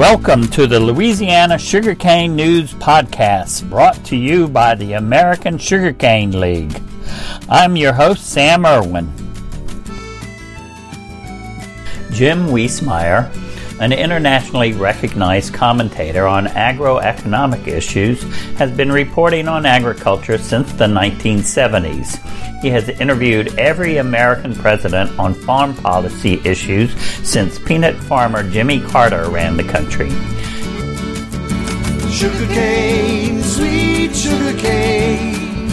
Welcome to the Louisiana Sugarcane News Podcast, brought to you by the American Sugarcane League. I'm your host, Sam Irwin. Jim Wiesemeyer, an internationally recognized commentator on agroeconomic issues, has been reporting on agriculture since the 1970s. He has interviewed every American president on farm policy issues since peanut farmer Jimmy Carter ran the country. Sugarcane, sweet sugarcane,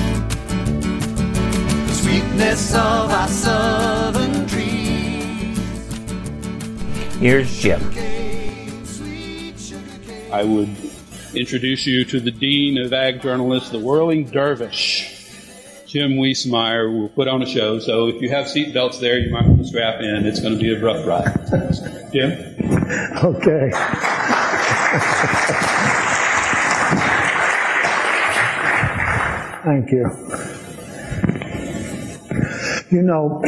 sweetness of our southern trees. Here's Jim. I would introduce you to the Dean of Ag Journalists, the Whirling Dervish. Jim Wiesemeyer who will put on a show, so if you have seat belts there, you might want to strap in. It's going to be a rough ride. Jim? Okay. Thank you. You know,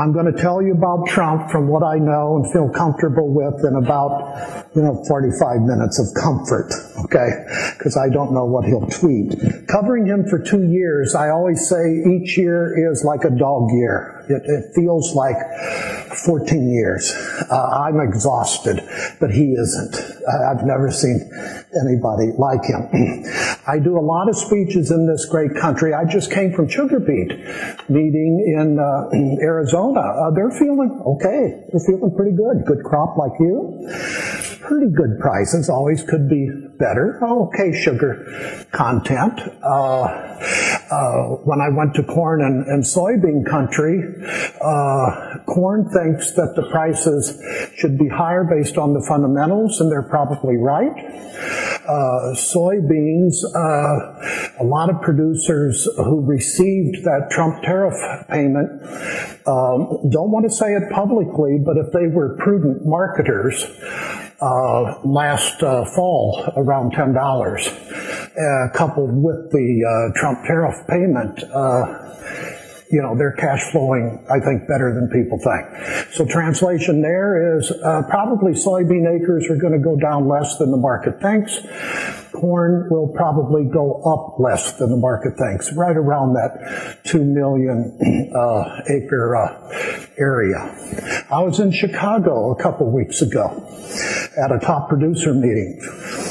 I'm going to tell you about Trump from what I know and feel comfortable with in about, you know, 45 minutes of comfort, okay? Because I don't know what he'll tweet. Covering him for two years, I always say each year is like a dog year. It, it feels like 14 years. Uh, I'm exhausted, but he isn't. I've never seen anybody like him. I do a lot of speeches in this great country. I just came from Sugar Beet meeting in, uh, Arizona. Uh, they're feeling okay. They're feeling pretty good. Good crop like you. Pretty good prices. Always could be better. Okay sugar content. Uh, uh, when I went to corn and, and soybean country, uh, corn thinks that the prices should be higher based on the fundamentals, and they're probably right. Uh, soybeans, uh, a lot of producers who received that Trump tariff payment um, don't want to say it publicly, but if they were prudent marketers, uh, last uh, fall around ten dollars, uh, coupled with the uh, Trump tariff payment. Uh, you know, they're cash flowing, I think, better than people think. So translation there is uh, probably soybean acres are going to go down less than the market thinks. Corn will probably go up less than the market thinks, right around that 2 million uh, acre uh, area. I was in Chicago a couple weeks ago at a top producer meeting.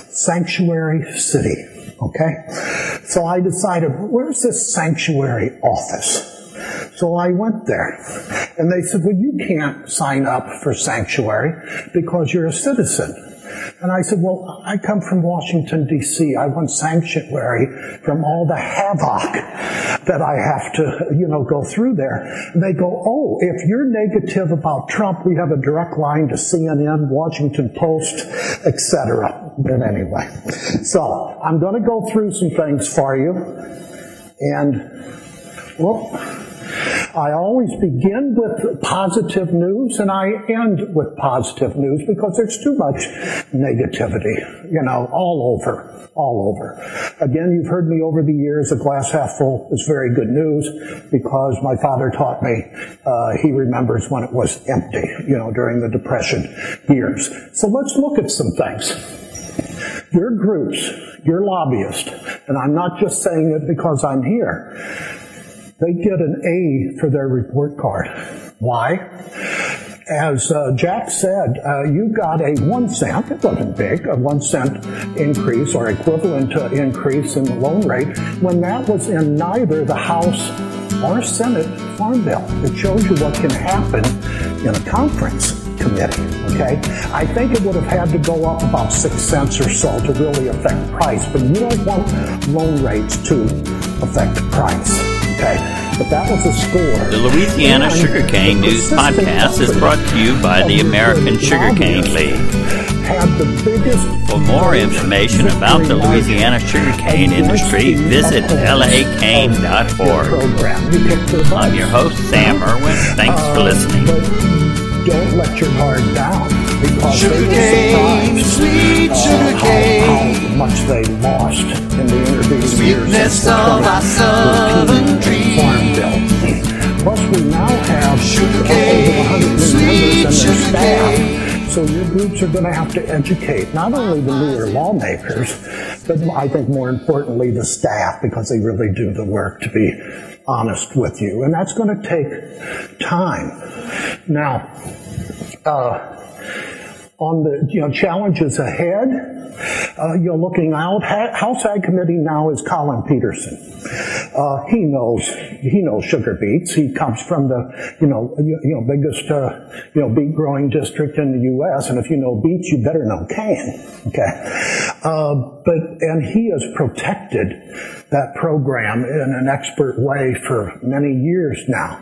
Sanctuary City. Okay? So I decided, where's this sanctuary office? So I went there. And they said, well, you can't sign up for sanctuary because you're a citizen. And I said, well, I come from Washington, D.C. I want sanctuary from all the havoc that I have to, you know, go through there. And they go, oh, if you're negative about Trump, we have a direct line to CNN, Washington Post, etc. But anyway, so I'm going to go through some things for you. And, well, I always begin with positive news and I end with positive news because there's too much negativity, you know, all over, all over. Again, you've heard me over the years, a glass half full is very good news because my father taught me, uh, he remembers when it was empty, you know, during the Depression years. So let's look at some things. Your groups, your lobbyists, and I'm not just saying it because I'm here, they get an A for their report card. Why? As uh, Jack said, uh, you got a one cent, it wasn't big, a one cent increase or equivalent to increase in the loan rate when that was in neither the House or Senate Farm Bill. It shows you what can happen in a conference committee, okay? I think it would have had to go up about six cents or so to really affect price, but you don't want loan rates to affect price. Okay, but that was a score. The Louisiana Sugarcane News Podcast is brought to you by the American Sugarcane League. For more information about the Louisiana sugarcane industry, visit lacane.org. I'm your host, Sam Irwin. Thanks for listening. Don't let your guard down because Sugarcane, sweet uh, sugarcane. how, how much they lost in the intervening years Sweetness since of our 2013 southern trees. We now have Sugarcane, over 100 sweet members and their sugarcane. so your groups are going to have to educate not only the newer lawmakers, but I think more importantly the staff because they really do the work to be honest with you. And that's going to take time. Now, uh, on the you know, challenges ahead, uh, you're looking out. House Ag Committee now is Collin Peterson. Uh, he knows he knows sugar beets. He comes from the you know you, you know biggest uh, you know beet growing district in the U.S. And if you know beets, you better know cane. Okay, uh, but and he has protected that program in an expert way for many years now.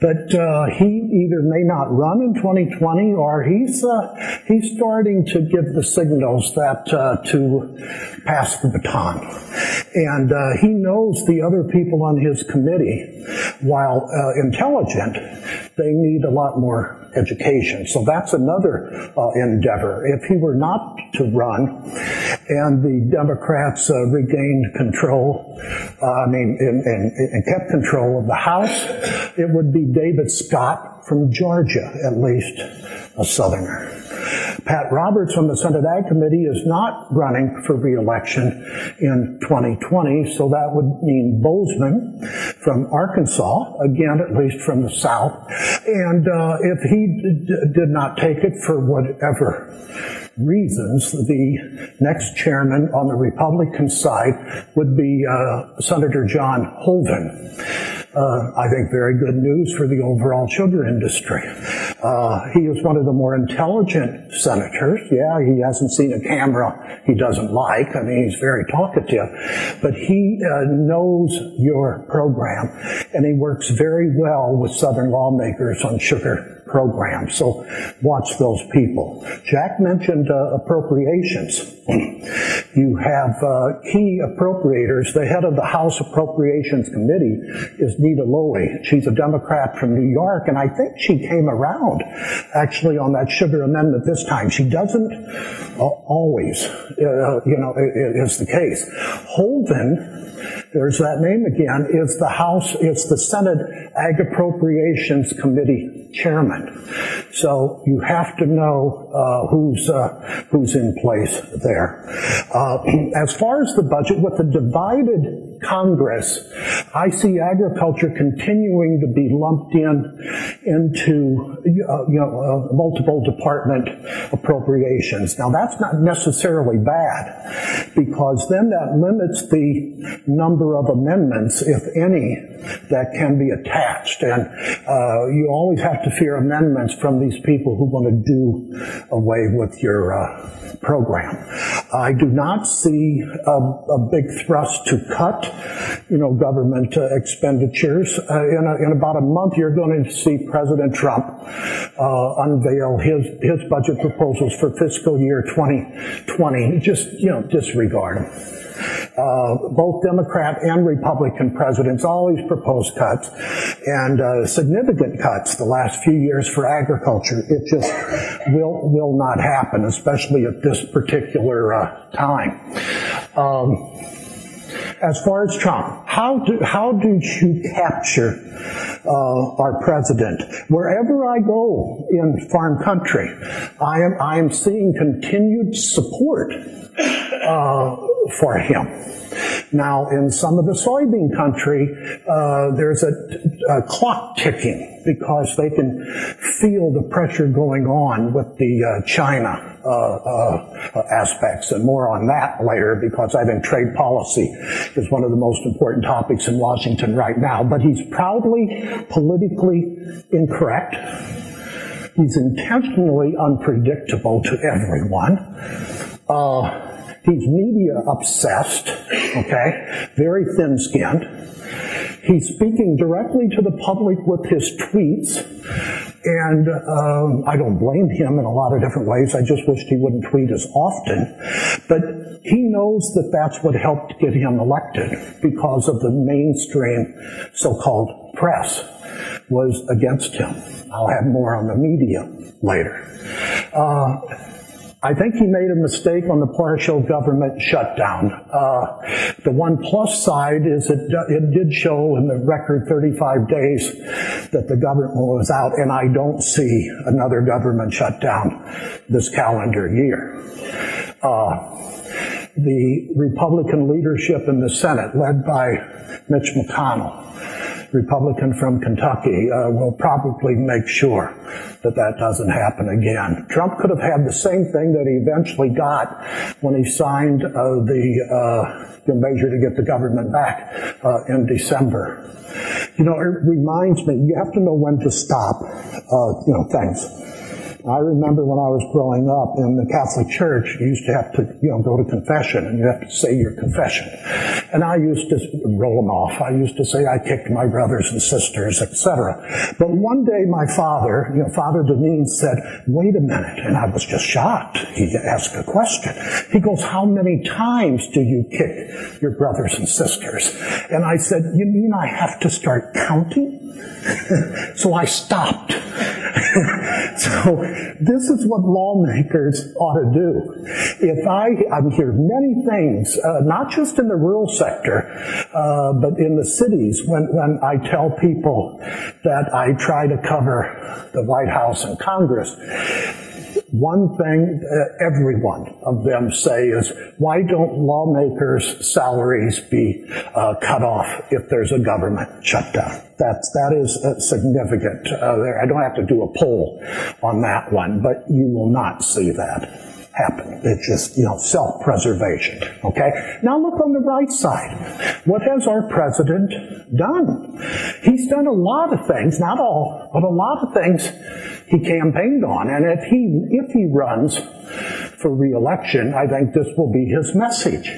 But uh, he either may not run in 2020 or he's uh, he's starting to give the signals that uh, to pass the baton. And uh, he knows the other people on his committee, while uh, intelligent, they need a lot more education. So that's another endeavor. If he were not to run and the Democrats uh, regained control, uh, I mean, and, and, and kept control of the House, it would be David Scott from Georgia, at least a Southerner. Pat Roberts from the Senate Ag Committee is not running for reelection in 2020, so that would mean Boozman from Arkansas, again, at least from the South. And uh, if he d- did not take it for whatever reasons, the next chairman on the Republican side would be uh, Senator John Hoeven. Uh, I think very good news for the overall sugar industry. Uh, he is one of the more intelligent senators. Yeah, he hasn't seen a camera he doesn't like. I mean, he's very talkative, but he uh, knows your program, and he works very well with Southern lawmakers on sugar program. So watch those people. Jack mentioned uh, appropriations. you have uh, key appropriators. The head of the House Appropriations Committee is Nita Lowey. She's a Democrat from New York, and I think she came around actually on that sugar amendment this time. She doesn't uh, always, uh, you know, is the case. Hoeven there's that name again, is the House, it's the Senate Ag Appropriations Committee chairman. So you have to know uh, who's uh, who's in place there. Uh, as far as the budget, with the divided Congress, I see agriculture continuing to be lumped in into uh, you know uh, multiple department appropriations. Now that's not necessarily bad because then that limits the number of amendments, if any, that can be attached. And uh, you always have to fear amendments from these people who want to do away with your uh, program. I do not see a, a, big thrust to cut, you know, government uh, expenditures. Uh, in, a, in, about a month, you're going to see President Trump uh, unveil his his budget proposals for fiscal year 2020. Just you know, disregard them. Uh, both Democrat and Republican presidents always propose cuts, and uh, significant cuts the last few years for agriculture. It just will will not happen, especially at this particular uh, time. Um, as far as Trump, how do, how did you capture uh, our president? Wherever I go in farm country, I am I am seeing continued support uh, for him. Now, in some of the soybean country, uh, there's a, a, clock ticking because they can feel the pressure going on with the uh, China uh, uh, aspects, and more on that later because I think trade policy is one of the most important topics in Washington right now. But he's proudly politically incorrect. He's intentionally unpredictable to everyone. Uh, He's media obsessed, okay, very thin skinned. He's speaking directly to the public with his tweets, and um, I don't blame him in a lot of different ways. I just wished he wouldn't tweet as often. But he knows that that's what helped get him elected because of the mainstream so-called press was against him. I'll have more on the media later. Uh, I think he made a mistake on the partial government shutdown. Uh, the one plus side is it, it did show in the record 35 days that the government was out, and I don't see another government shutdown this calendar year. Uh, the Republican leadership in the Senate, led by Mitch McConnell, Republican from Kentucky, uh, will probably make sure that that doesn't happen again. Trump could have had the same thing that he eventually got when he signed uh, the, uh, the measure to get the government back uh, in December. You know, it reminds me, you have to know when to stop, uh, you know, things. I remember when I was growing up in the Catholic Church, you used to have to, you know, go to confession and you have to say your confession. And I used to roll them off. I used to say I kicked my brothers and sisters, etc. But one day my father, you know, Father Deneen said, wait a minute. And I was just shocked. He asked a question. He goes, how many times do you kick your brothers and sisters? And I said, you mean I have to start counting? so I stopped. so this is what lawmakers ought to do. If I, I hear many things, uh, not just in the rural sector, uh, but in the cities, when, when I tell people that I try to cover the White House and Congress, one thing uh, every one of them say is, why don't lawmakers' salaries be uh, cut off if there's a government shutdown? That's, that is uh, significant. Uh, I don't have to do a poll on that one, but you will not see that happen. It's just, you know, self-preservation. Okay? Now look on the right side. What has our president done? He's done a lot of things, not all, but a lot of things he campaigned on. And if he, if he runs for reelection, I think this will be his message.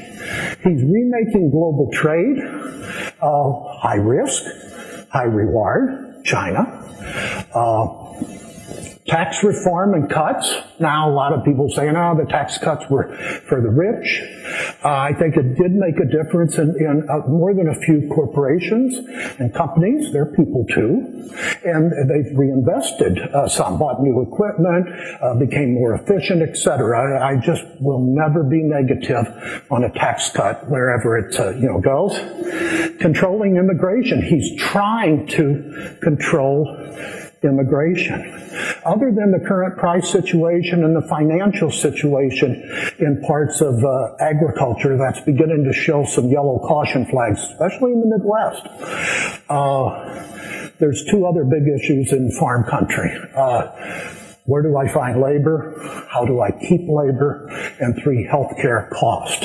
He's remaking global trade, uh, high risk, high reward, China. Uh, tax reform and cuts. Now, a lot of people saying, oh, the tax cuts were for the rich. Uh, I think it did make a difference in, in uh, more than a few corporations and companies. They're people too. And they've reinvested uh, some, bought new equipment, uh, became more efficient, etc. I, I, just will never be negative on a tax cut wherever it uh, you know goes. Controlling immigration. He's trying to control immigration. Other than the current price situation and the financial situation in parts of uh, agriculture that's beginning to show some yellow caution flags, especially in the Midwest. Uh, there's two other big issues in farm country. Uh, where do I find labor? How do I keep labor? And three, healthcare cost.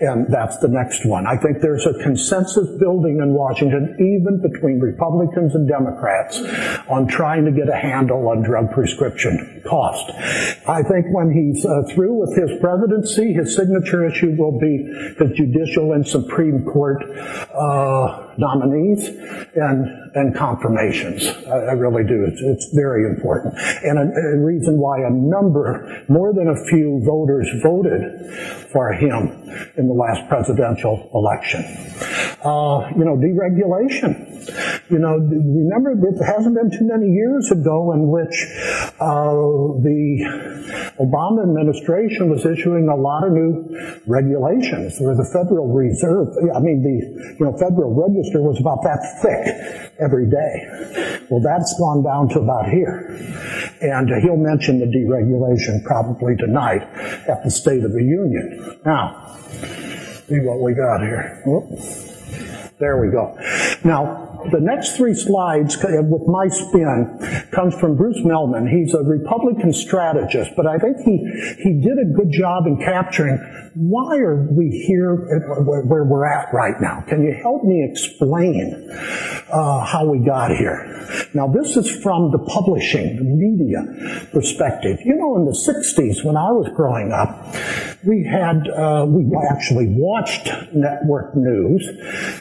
And that's the next one. I think there's a consensus building in Washington, even between Republicans and Democrats, on trying to get a handle on drug prescription cost. I think when he's uh, through with his presidency, his signature issue will be the judicial and Supreme Court uh, nominees and, and confirmations. I, I really do. It's, it's, very important. And a, a, reason why a number, more than a few voters voted for him in the last presidential election. Uh, you know, deregulation. You know, remember, it hasn't been too many years ago in which uh, the Obama administration was issuing a lot of new regulations, where the Federal Reserve, I mean, the you know Federal Register was about that thick every day. Well, that's gone down to about here, and uh, he'll mention the deregulation probably tonight at the State of the Union. Now, see what we got here. There we go. Now, the next three slides with my spin comes from Bruce Mehlman. He's a Republican strategist, but I think he, he did a good job in capturing why are we here where we're at right now? Can you help me explain uh, how we got here? Now, this is from the publishing, the media perspective. You know, in the 60s, when I was growing up, we had, uh, we actually watched network news,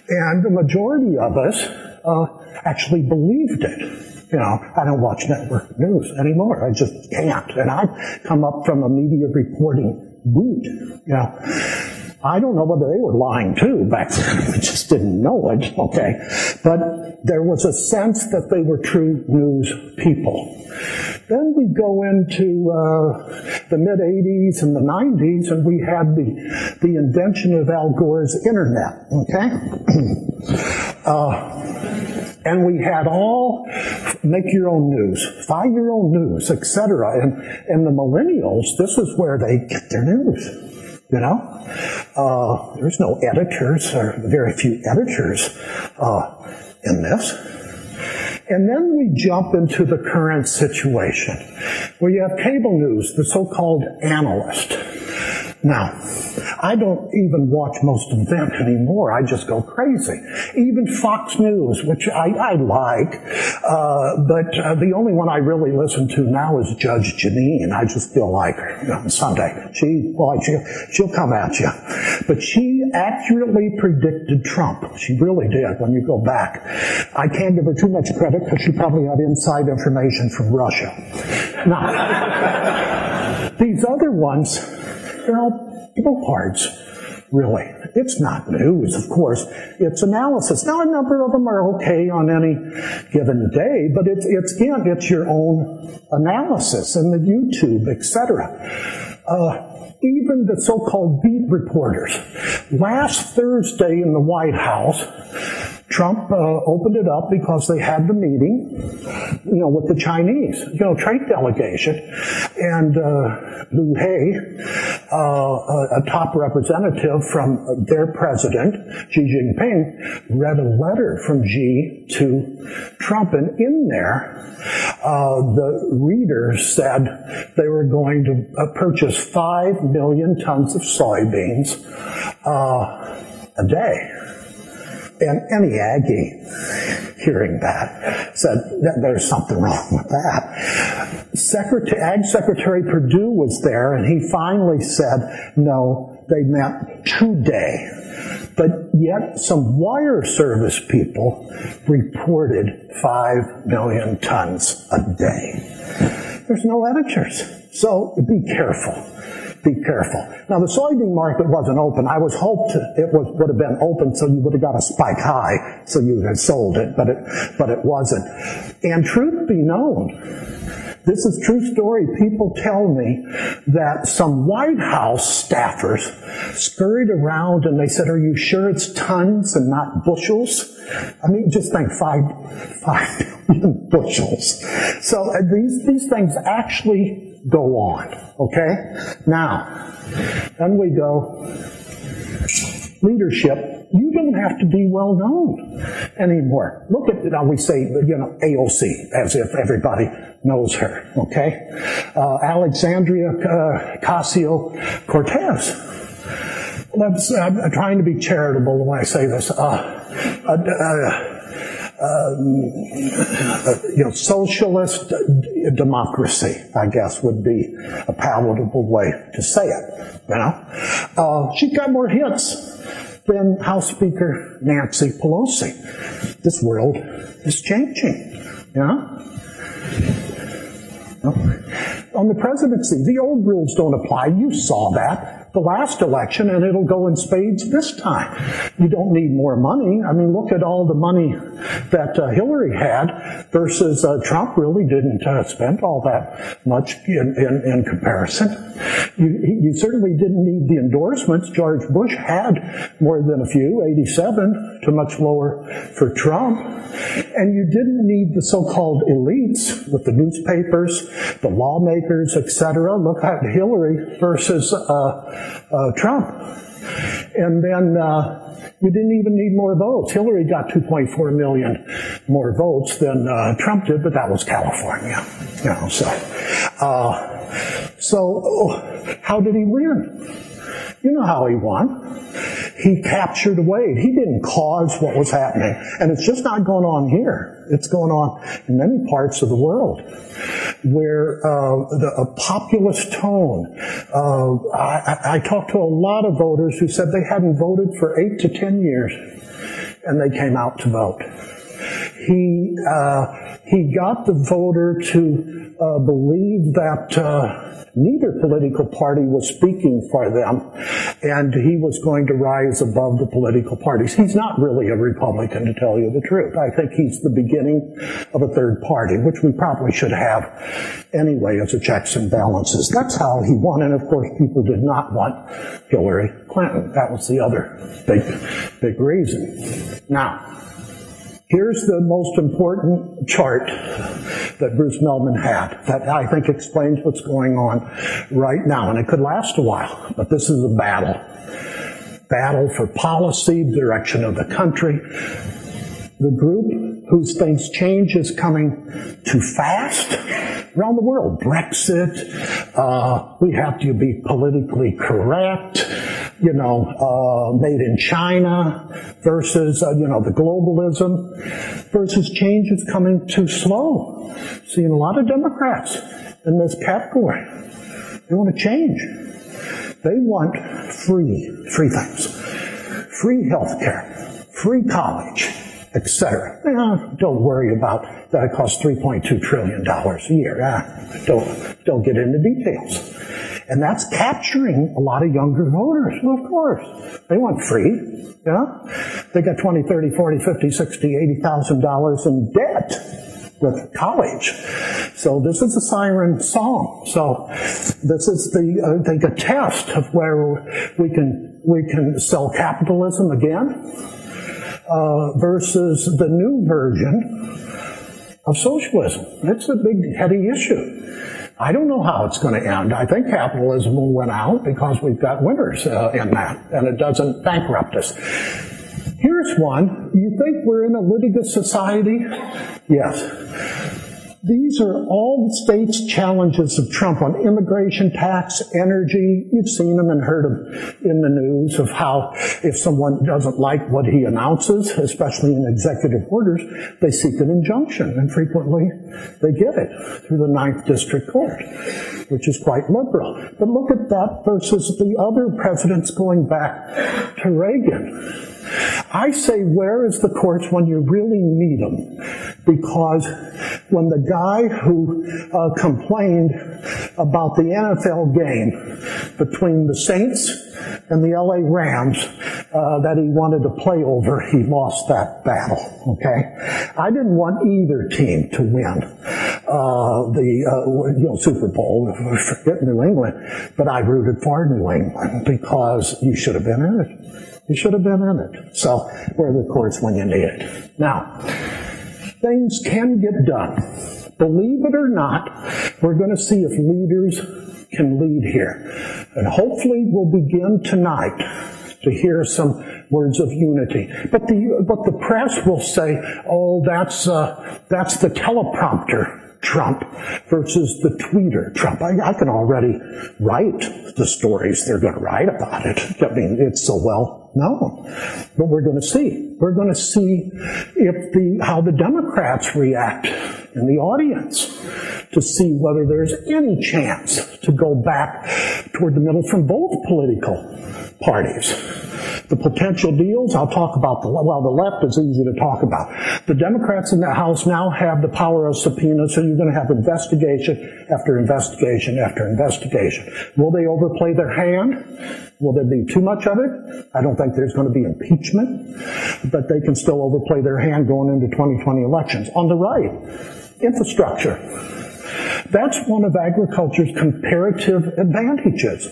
and the majority of us uh, actually believed it. You know, I don't watch network news anymore. I just can't. And I've come up from a media reporting boot. You know, I don't know whether they were lying too back then. We just didn't know it. Okay. But there was a sense that they were true news people. Then we go into uh, the mid 80s and the 90s, and we had the, the invention of Al Gore's internet, okay? uh, and we had all make your own news, find your own news, etc. And, and the millennials, this is where they get their news. You know, uh, there's no editors or very few editors uh, in this. And then we jump into the current situation where you have cable news, the so-called analyst. Now, I don't even watch most of them anymore. I just go crazy. Even Fox News, which I, I like, uh, but uh, the only one I really listen to now is Judge Jeanine. I just feel like know, Sunday she, boy, she, she'll come at you. But she accurately predicted Trump. She really did. When you go back, I can't give her too much credit because she probably had inside information from Russia. Now, these other ones they're all billboards, really. It's not news, of course. It's analysis. Now, a number of them are okay on any given day, but it's, it's again, it's your own analysis and the YouTube, etc. Uh, even the so-called beat reporters. Last Thursday in the White House, Trump uh, opened it up because they had the meeting, you know, with the Chinese, you know, trade delegation, and uh, Liu He, uh, a top representative from their president Xi Jinping, read a letter from Xi to Trump, and in there, uh, the readers said they were going to uh, purchase five million tons of soybeans uh, a day. And any Aggie hearing that said that there's something wrong with that. Secretary, Ag Secretary Perdue was there and he finally said, no, they meant today. But yet some wire service people reported 5 million tons a day. There's no editors. So be careful be careful. Now the soybean market wasn't open. I was hoped it was, would have been open so you would have got a spike high so you had sold it, but it, but it wasn't. And truth be known, this is true story. People tell me that some White House staffers scurried around and they said, are you sure it's tons and not bushels? I mean, just think five, five million bushels. So uh, these, these things actually go on. Okay? Now, then we go leadership. You don't have to be well known anymore. Look at, now we say, you know, AOC, as if everybody knows her. Okay? Uh, Alexandria uh, Ocasio Cortez. I'm trying to be charitable when I say this. Uh, uh, uh uh, you know, socialist democracy, I guess, would be a palatable way to say it. You know, uh, she got more hits than House Speaker Nancy Pelosi. This world is changing. You know. On the presidency, the old rules don't apply. You saw that the last election, and it'll go in spades this time. You don't need more money. I mean, look at all the money that uh, Hillary had versus uh, Trump really didn't uh, spend all that much in, in, in comparison. You, you, certainly didn't need the endorsements. George Bush had more than a few, 87 to much lower for Trump. And you didn't need the so-called elites with the newspapers, the lawmakers, etc. Look at Hillary versus uh, uh, Trump. And then uh, you didn't even need more votes. Hillary got 2.4 million more votes than uh, Trump did, but that was California. You know, so uh, so oh, how did he win? You know how he won. He captured Wade. He didn't cause what was happening. And it's just not going on here. It's going on in many parts of the world where uh, the, a populist tone. Uh, I, I talked to a lot of voters who said they hadn't voted for eight to ten years, and they came out to vote. he uh, he got the voter to uh, believe that uh, neither political party was speaking for them, and he was going to rise above the political parties. He's not really a Republican, to tell you the truth. I think he's the beginning of a third party, which we probably should have anyway as a checks and balances. That's how he won, and of course, people did not want Hillary Clinton. That was the other big, big reason. Now, Here's the most important chart that Bruce Mehlman had that I think explains what's going on right now. And it could last a while, but this is a battle. Battle for policy, direction of the country. The group whose thinks change is coming too fast around the world. Brexit, uh, we have to be politically correct, you know, uh, made in China versus, uh, you know, the globalism versus change is coming too slow. Seeing a lot of Democrats in this category. They want to change. They want free, free things. Free health care, free college, etc. Eh, don't worry about that it costs $3.2 trillion a year. Ah, don't, don't get into details. And that's capturing a lot of younger voters. Well, of course. They want free. Yeah? They got 20, 30, 40, 50, 60, 80,000 dollars in debt with college. So this is a siren song. So this is the, I think, a test of where we can, we can sell capitalism again, uh, versus the new version of socialism. It's a big, heady issue. I don't know how it's going to end. I think capitalism will win out because we've got winners uh, in that, and it doesn't bankrupt us. Here's one. You think we're in a litigious society? Yes. These are all the state's challenges of Trump on immigration, tax, energy. You've seen them and heard them in the news of how if someone doesn't like what he announces, especially in executive orders, they seek an injunction, and frequently they get it through the Ninth District Court, which is quite liberal. But look at that versus the other presidents going back to Reagan. I say, where is the courts when you really need them? Because when the guy who uh, complained about the NFL game between the Saints and the LA Rams uh, that he wanted to play over, he lost that battle. Okay, I didn't want either team to win uh, the uh, you know Super Bowl. Forget New England, but I rooted for New England because you should have been in it. You should have been in it. So, where the courts when you need it? Now, things can get done. Believe it or not, we're going to see if leaders can lead here. And hopefully we'll begin tonight to hear some words of unity. But the, but the press will say, oh, that's, uh, that's the teleprompter. Trump versus the tweeter Trump. I, I, can already write the stories they're going to write about it. I mean, it's so well known. But we're going to see. We're going to see if the, how the Democrats react in the audience to see whether there's any chance to go back toward the middle from both political parties. The potential deals, I'll talk about the, well, the left is easy to talk about. The Democrats in the House now have the power of subpoena, so you're going to have investigation after investigation after investigation. Will they overplay their hand? Will there be too much of it? I don't think there's going to be impeachment, but they can still overplay their hand going into 2020 elections. On the right, infrastructure. That's one of agriculture's comparative advantages.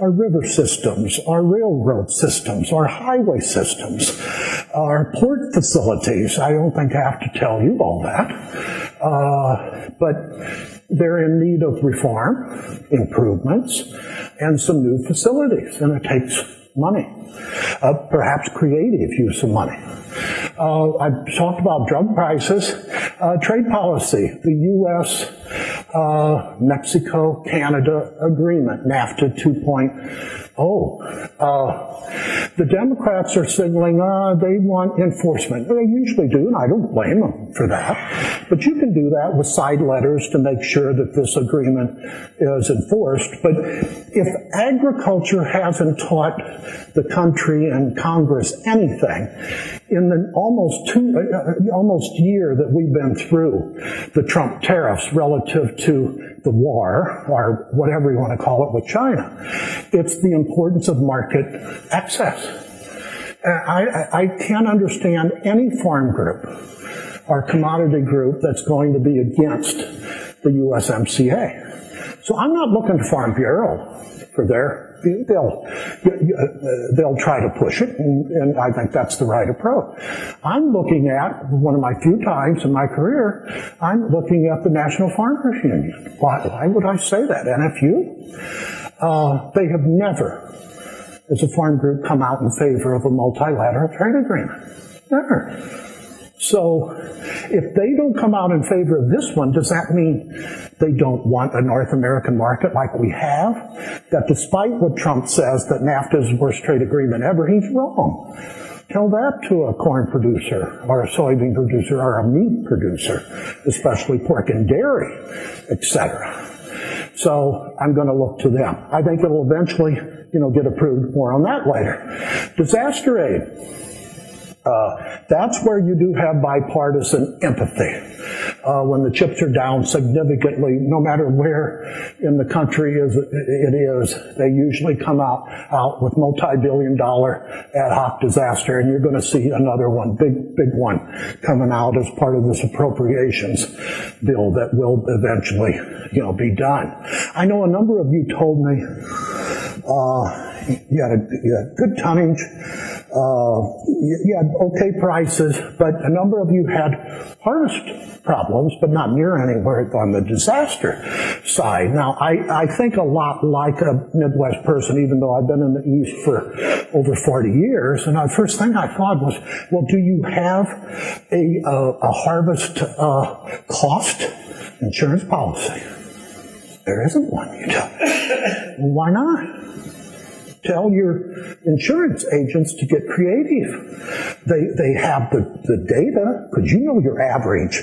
Our river systems, our railroad systems, our highway systems, our port facilities. I don't think I have to tell you all that. Uh, but they're in need of reform, improvements, and some new facilities, and it takes money. Uh, perhaps creative use of money. Uh, I've talked about drug prices, uh, trade policy, the U.S. Uh, Mexico Canada agreement, NAFTA 2.0 Oh, uh, the Democrats are signaling uh, they want enforcement. They usually do, and I don't blame them for that. But you can do that with side letters to make sure that this agreement is enforced. But if agriculture hasn't taught the country and Congress anything, in the almost two, uh, almost year that we've been through the Trump tariffs relative to the war, or whatever you want to call it, with China, it's the importance of market access. Uh, I, I, can't understand any farm group or commodity group that's going to be against the USMCA. So I'm not looking to Farm Bureau for their they'll they'll try to push it, and, and, I think that's the right approach. I'm looking at one of my few times in my career. I'm looking at the National Farmers Union. Why, why would I say that? NFU? Uh, they have never, as a farm group, come out in favor of a multilateral trade agreement. Never. So if they don't come out in favor of this one, does that mean they don't want a North American market like we have? That despite what Trump says that NAFTA is the worst trade agreement ever, he's wrong. Tell that to a corn producer or a soybean producer or a meat producer, especially pork and dairy, etc. So I'm going to look to them. I think it'll eventually, you know, get approved. More on that later. Disaster aid. Uh, that's where you do have bipartisan empathy. Uh, when the chips are down significantly, no matter where in the country is, it is, they usually come out, out with multi-billion dollar ad hoc disaster, and you're going to see another one, big, big one, coming out as part of this appropriations bill that will eventually, you know, be done. I know a number of you told me, uh, you had, a, you had good tonnage, uh, you had okay prices, but a number of you had harvest problems, but not near anywhere on the disaster side. Now, I, I think a lot like a Midwest person, even though I've been in the East for over 40 years, and the first thing I thought was, well, do you have a, a, a harvest uh, cost insurance policy? There isn't one, you me. Why not? Tell your insurance agents to get creative. They, they have the, the data, because you know your average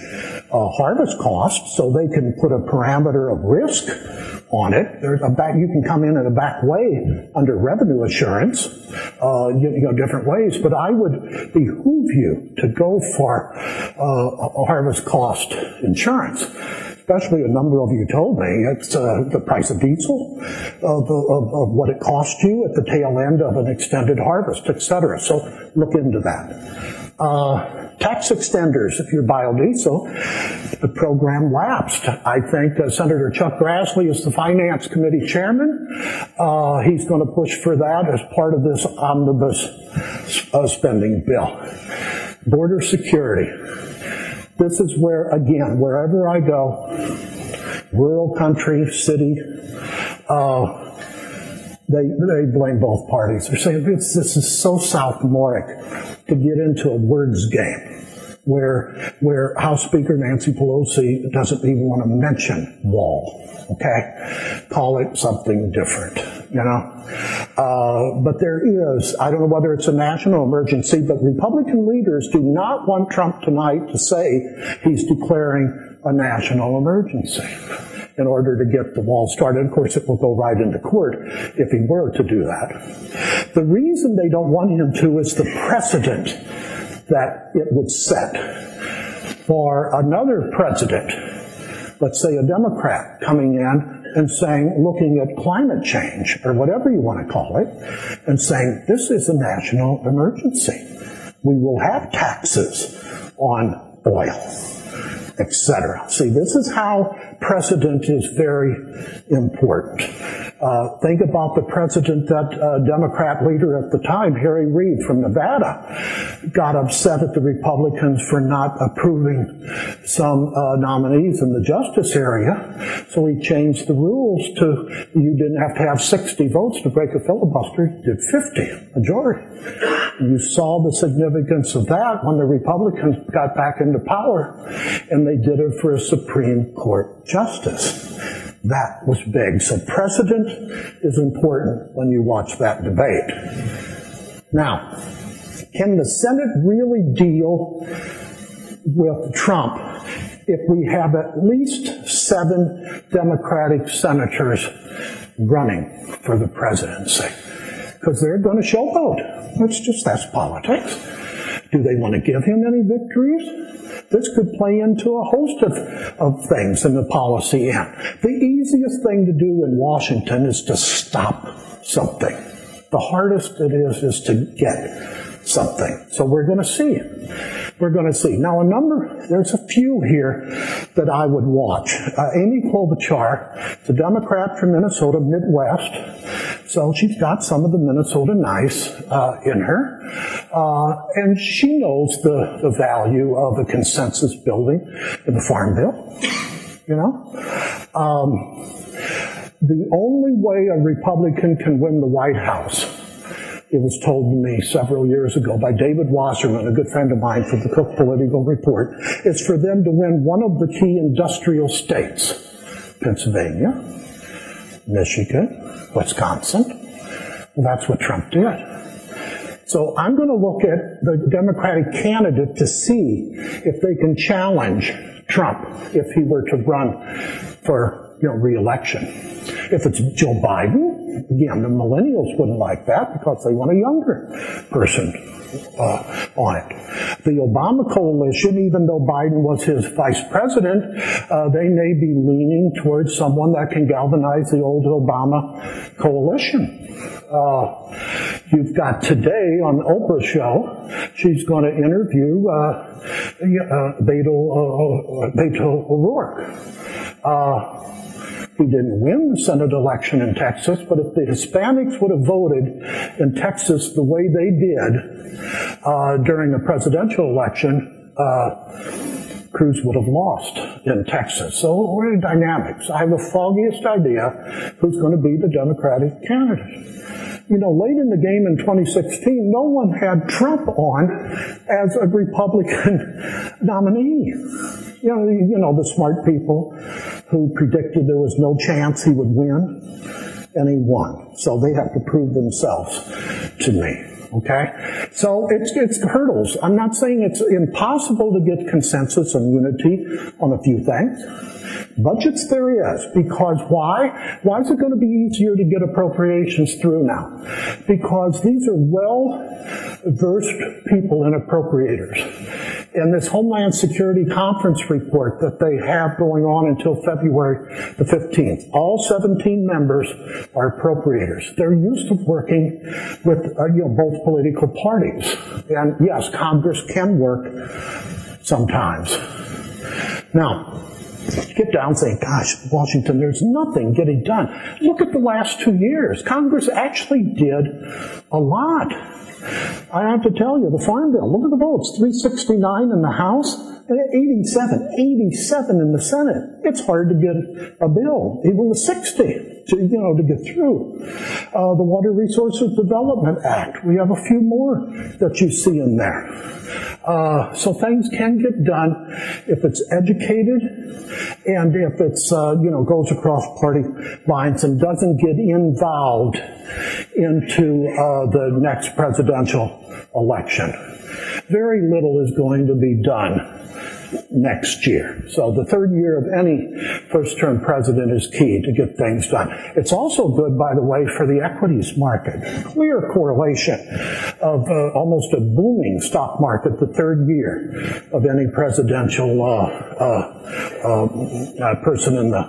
uh, harvest cost, so they can put a parameter of risk on it. There's a back, you can come in in a back way under revenue assurance, uh, you, you, know, different ways. But I would behoove you to go for uh, harvest cost insurance especially a number of you told me, it's uh, the price of diesel, of, of, of, what it costs you at the tail end of an extended harvest, etc. So look into that. Uh, tax extenders, if you're biodiesel, the program lapsed. I think uh, Senator Chuck Grassley is the Finance Committee chairman. Uh, he's going to push for that as part of this omnibus uh, spending bill. Border security this is where, again, wherever I go, rural country, city, uh, they, they blame both parties. They're saying this, is so sophomoric to get into a words game where, where House Speaker Nancy Pelosi doesn't even want to mention wall. Okay? Call it something different, you know? Uh, but there is, I don't know whether it's a national emergency, but Republican leaders do not want Trump tonight to say he's declaring a national emergency in order to get the wall started. Of course, it will go right into court if he were to do that. The reason they don't want him to is the precedent that it would set for another president, let's say a Democrat, coming in and saying, looking at climate change, or whatever you want to call it, and saying, this is a national emergency. We will have taxes on oil, etc. See, this is how precedent is very important. Uh, think about the president that uh, Democrat leader at the time, Harry Reid from Nevada, got upset at the Republicans for not approving some uh, nominees in the justice area. So he changed the rules to you didn't have to have 60 votes to break a filibuster, you did 50, majority. You saw the significance of that when the Republicans got back into power, and they did it for a Supreme Court justice. That was big. So precedent is important when you watch that debate. Now, can the Senate really deal with Trump if we have at least seven Democratic senators running for the presidency? Because they're going to showboat. It's just that's politics. Do they want to give him any victories? This could play into a host of, of things in the policy end. The easiest thing to do in Washington is to stop something. The hardest it is is to get something. So we're going to see. We're going to see. Now, a number, there's a few here that I would watch. Uh, Amy Klobuchar, the Democrat from Minnesota, Midwest. So she's got some of the Minnesota nice uh, in her. Uh, and she knows the, the value of a consensus building in the Farm Bill. You know? Um, the only way a Republican can win the White House, it was told to me several years ago by David Wasserman, a good friend of mine from the Cook Political Report, is for them to win one of the key industrial states Pennsylvania, Michigan, Wisconsin. Well, that's what Trump did. So I'm going to look at the Democratic candidate to see if they can challenge Trump if he were to run for you know reelection. If it's Joe Biden, again, the millennials wouldn't like that because they want a younger person uh, on it. The Obama coalition, even though Biden was his vice president, uh, they may be leaning towards someone that can galvanize the old Obama coalition. Uh, you've got today on the Oprah show, she's going to interview uh, uh, Beto, uh, Beto O'Rourke. Uh, he didn't win the Senate election in Texas, but if the Hispanics would have voted in Texas the way they did uh, during the presidential election, uh, Cruz would have lost in Texas. So we're in dynamics. I have the foggiest idea who's going to be the Democratic candidate. You know, late in the game in 2016, no one had Trump on as a Republican nominee. You know, you know the smart people who predicted there was no chance he would win, and he won. So they have to prove themselves to me. Okay? So it's, it's hurdles. I'm not saying it's impossible to get consensus and unity on a few things. Budgets there is. Because why? Why is it going to be easier to get appropriations through now? Because these are well versed people and appropriators. In this Homeland Security Conference report that they have going on until February the 15th, all 17 members are appropriators. They're used to working with uh, you know, both political parties. And yes, Congress can work sometimes. Now, get down and say, gosh, Washington, there's nothing getting done. Look at the last two years. Congress actually did a lot. I have to tell you, the Farm Bill, look at the votes 369 in the House, and 87, 87 in the Senate. It's hard to get a bill, even the 60 to, you know, to get through. Uh, the Water Resources Development Act, we have a few more that you see in there. Uh, so things can get done if it's educated and if it's, uh, you know, goes across party lines and doesn't get involved into uh, the next presidential election. Very little is going to be done next year. So the third year of any first term president is key to get things done. It's also good, by the way, for the equities market. Clear correlation of uh, almost a booming stock market the third year of any presidential uh, uh, uh person in the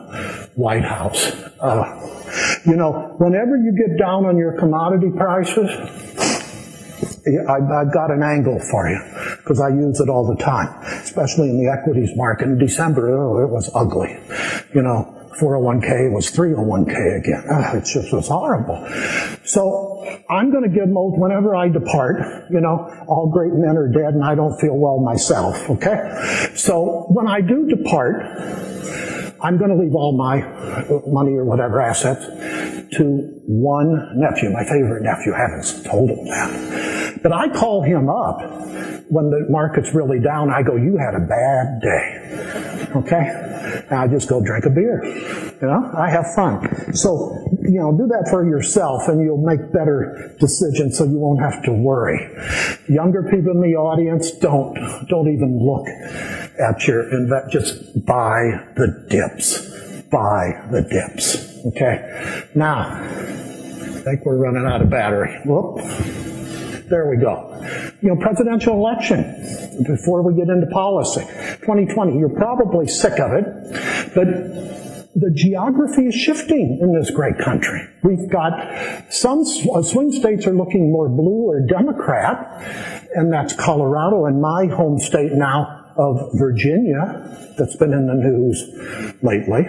White House. Uh, you know, whenever you get down on your commodity prices, I've got an angle for you because I use it all the time, especially in the equities market. In December, oh, it was ugly. You know, 401k was 301k again. Oh, it just was horrible. So I'm going to give most whenever I depart. You know, all great men are dead, and I don't feel well myself. Okay, so when I do depart, I'm going to leave all my uh, money or whatever assets to one nephew, my favorite nephew. I haven't told him that. But I call him up when the market's really down. I go, you had a bad day. Okay? and I just go drink a beer. You know, I have fun. So, you know, do that for yourself and you'll make better decisions so you won't have to worry. Younger people in the audience, don't, don't even look at your, invest, just buy the dips. Buy the dips. Okay? Now, I think we're running out of battery. Whoop. There we go. You know, presidential election, before we get into policy. 2020, you're probably sick of it, but the geography is shifting in this great country. We've got some uh, swing states are looking more blue or Democrat, and that's Colorado and my home state now of Virginia, that's been in the news lately.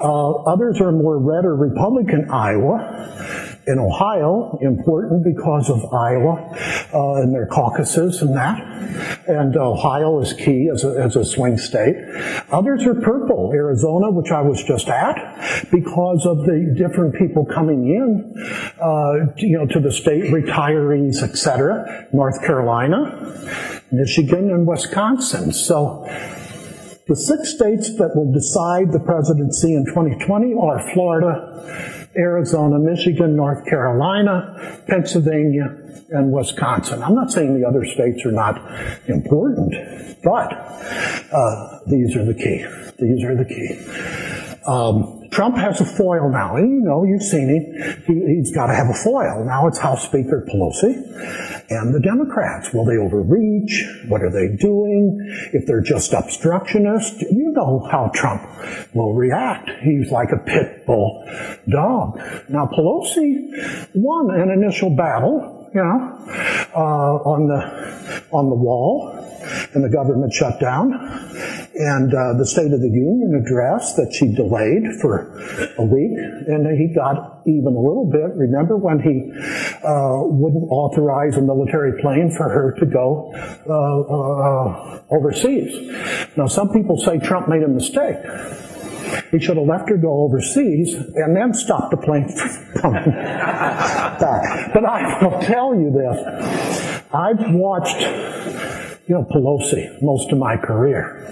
Uh, others are more red or Republican, Iowa. In Ohio, important because of Iowa uh, and their caucuses and that. And Ohio is key as a, as a swing state. Others are purple. Arizona, which I was just at, because of the different people coming in, uh, you know, to the state, retirees, etc. North Carolina, Michigan, and Wisconsin. So the six states that will decide the presidency in 2020 are Florida, Arizona, Michigan, North Carolina, Pennsylvania, and Wisconsin. I'm not saying the other states are not important, but uh, these are the key. These are the key. Um, Trump has a foil now. You know, you've seen him. He, has got to have a foil. Now it's House Speaker Pelosi and the Democrats. Will they overreach? What are they doing? If they're just obstructionists, you know how Trump will react. He's like a pit bull dog. Now Pelosi won an initial battle, you know, uh, on the on the wall, and the government shut down and uh, the State of the Union address that she delayed for a week, and he got even a little bit. Remember when he uh, wouldn't authorize a military plane for her to go uh, uh overseas? Now, some people say Trump made a mistake. He should have left her go overseas and then stopped the plane from coming back. But I will tell you this. I've watched you know, Pelosi most of my career.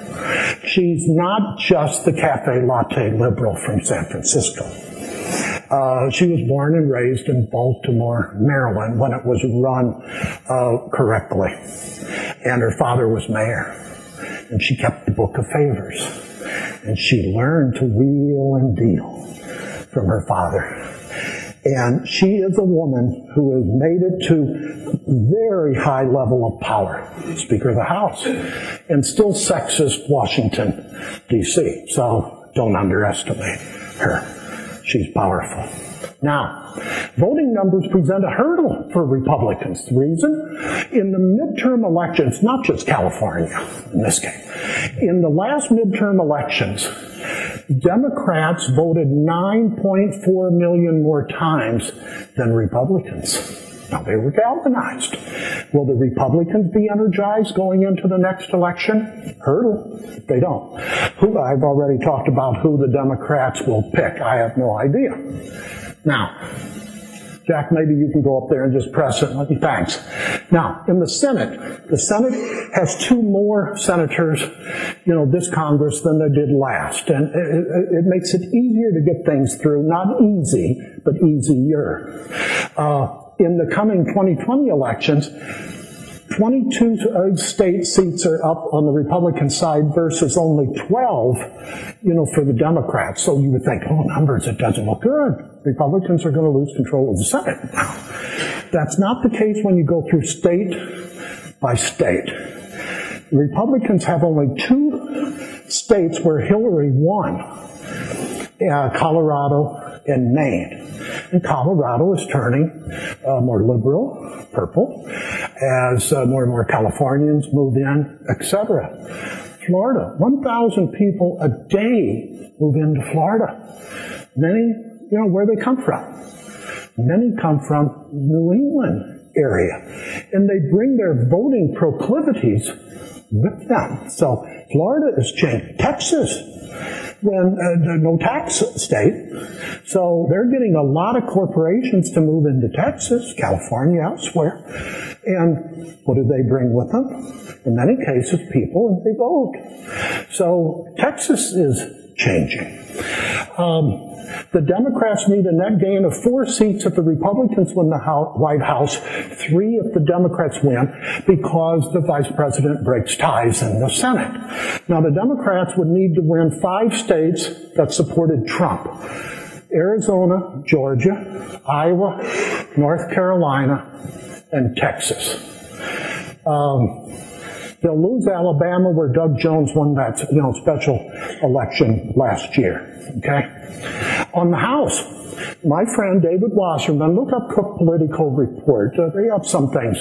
She's not just the cafe latte liberal from San Francisco. Uh, she was born and raised in Baltimore, Maryland, when it was run uh, correctly. And her father was mayor. And she kept the book of favors. And she learned to wheel and deal from her father. And she is a woman who has made it to very high level of power, Speaker of the House, and still sexist Washington, D.C. So don't underestimate her. She's powerful. Now, voting numbers present a hurdle for Republicans. The reason? In the midterm elections, not just California in this case, in the last midterm elections, Democrats voted 9.4 million more times than Republicans. Now they were galvanized. Will the Republicans be energized going into the next election? Hurdle. They don't. Who I've already talked about who the Democrats will pick. I have no idea. Now, Jack, maybe you can go up there and just press it. Thanks. Now, in the Senate, the Senate has two more senators, you know, this Congress than they did last. And it, it makes it easier to get things through. Not easy, but easier. Uh, in the coming 2020 elections, 22 uh, state seats are up on the Republican side versus only 12, you know, for the Democrats. So you would think, oh, numbers, it doesn't look good. Republicans are going to lose control of the Senate. That's not the case when you go through state by state. Republicans have only two states where Hillary won, uh, Colorado and Maine. And Colorado is turning uh, more liberal, purple, as uh, more and more Californians move in, etc. Florida, 1,000 people a day move into Florida. Many, you know, where they come from. Many come from New England area. And they bring their voting proclivities with them. So Florida is changed. Texas, when uh, no tax state, so they're getting a lot of corporations to move into Texas, California, elsewhere. And what do they bring with them? In many cases, people, and they vote. So Texas is changing. Um, the Democrats need a net gain of four seats if the Republicans win the White House, three if the Democrats win, because the vice president breaks ties in the Senate. Now, the Democrats would need to win five states that supported Trump. Arizona, Georgia, Iowa, North Carolina, and Texas. Um, they'll lose Alabama, where Doug Jones won that you know special election last year. Okay, on the House, my friend David Wasserman, look up Cook Political Report. Uh, they have some things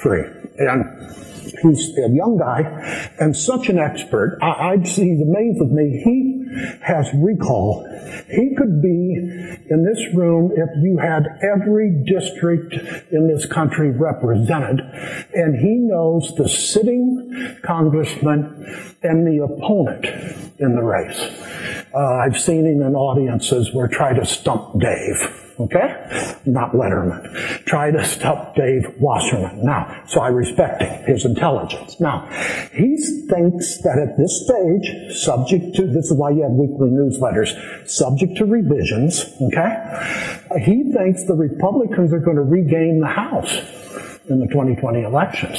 free, and he's a young guy and such an expert. I, I'd see the amazed with me. He has recall. He could be in this room if you had every district in this country represented, and he knows the sitting congressman and the opponent in the race. Uh, I've seen him in audiences where try to stump Dave. Okay? Not Letterman. Try to stop Dave Wasserman. Now, so I respect his intelligence. Now, he thinks that at this stage, subject to, this is why you have weekly newsletters, subject to revisions, okay? He thinks the Republicans are going to regain the House in the 2020 elections.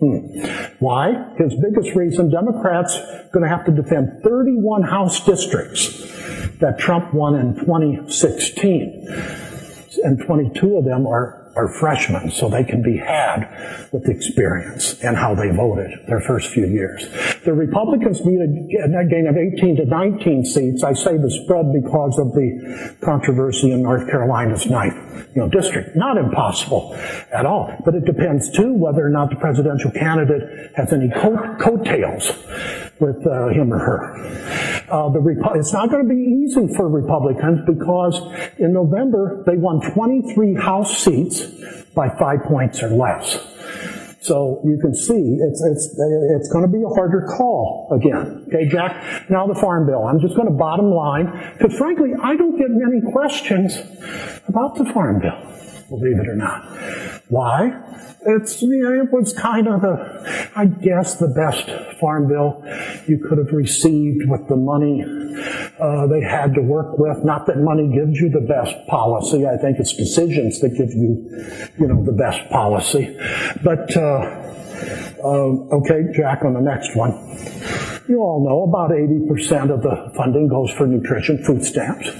Hmm. Why? His biggest reason, Democrats are going to have to defend 31 House districts that Trump won in 2016. And 22 of them are are freshmen, so they can be had with experience and how they voted their first few years. The Republicans need a gain of 18 to 19 seats. I say the spread because of the controversy in North Carolina's ninth you know, district. Not impossible at all, but it depends too whether or not the presidential candidate has any coat, coattails with uh, him or her. Uh, the Repu- it's not going to be easy for Republicans because in November they won 23 House seats by five points or less. So you can see it's, it's, it's going to be a harder call again. Okay, Jack? Now the Farm Bill. I'm just going to bottom line, because frankly, I don't get many questions about the Farm Bill, believe it or not. Why? It's, you know, it was kind of the, I guess, the best farm bill you could have received with the money uh, they had to work with. Not that money gives you the best policy. I think it's decisions that give you, you know, the best policy. But, uh, uh, okay, Jack, on the next one. You all know about 80% of the funding goes for nutrition, food stamps.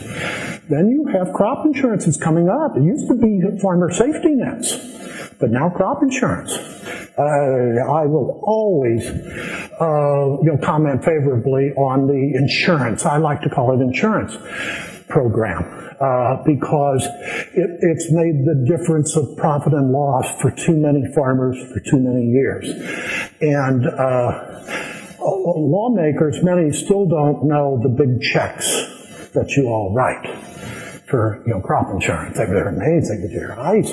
Then you have crop insurance is coming up. It used to be farmer safety nets but now crop insurance. Uh, I will always, uh, you know, comment favorably on the insurance. I like to call it insurance program. Uh, because it, it's made the difference of profit and loss for too many farmers for too many years. And uh, Oh, lawmakers, many still don't know the big checks that you all write for you know crop insurance. They're amazing that your eyes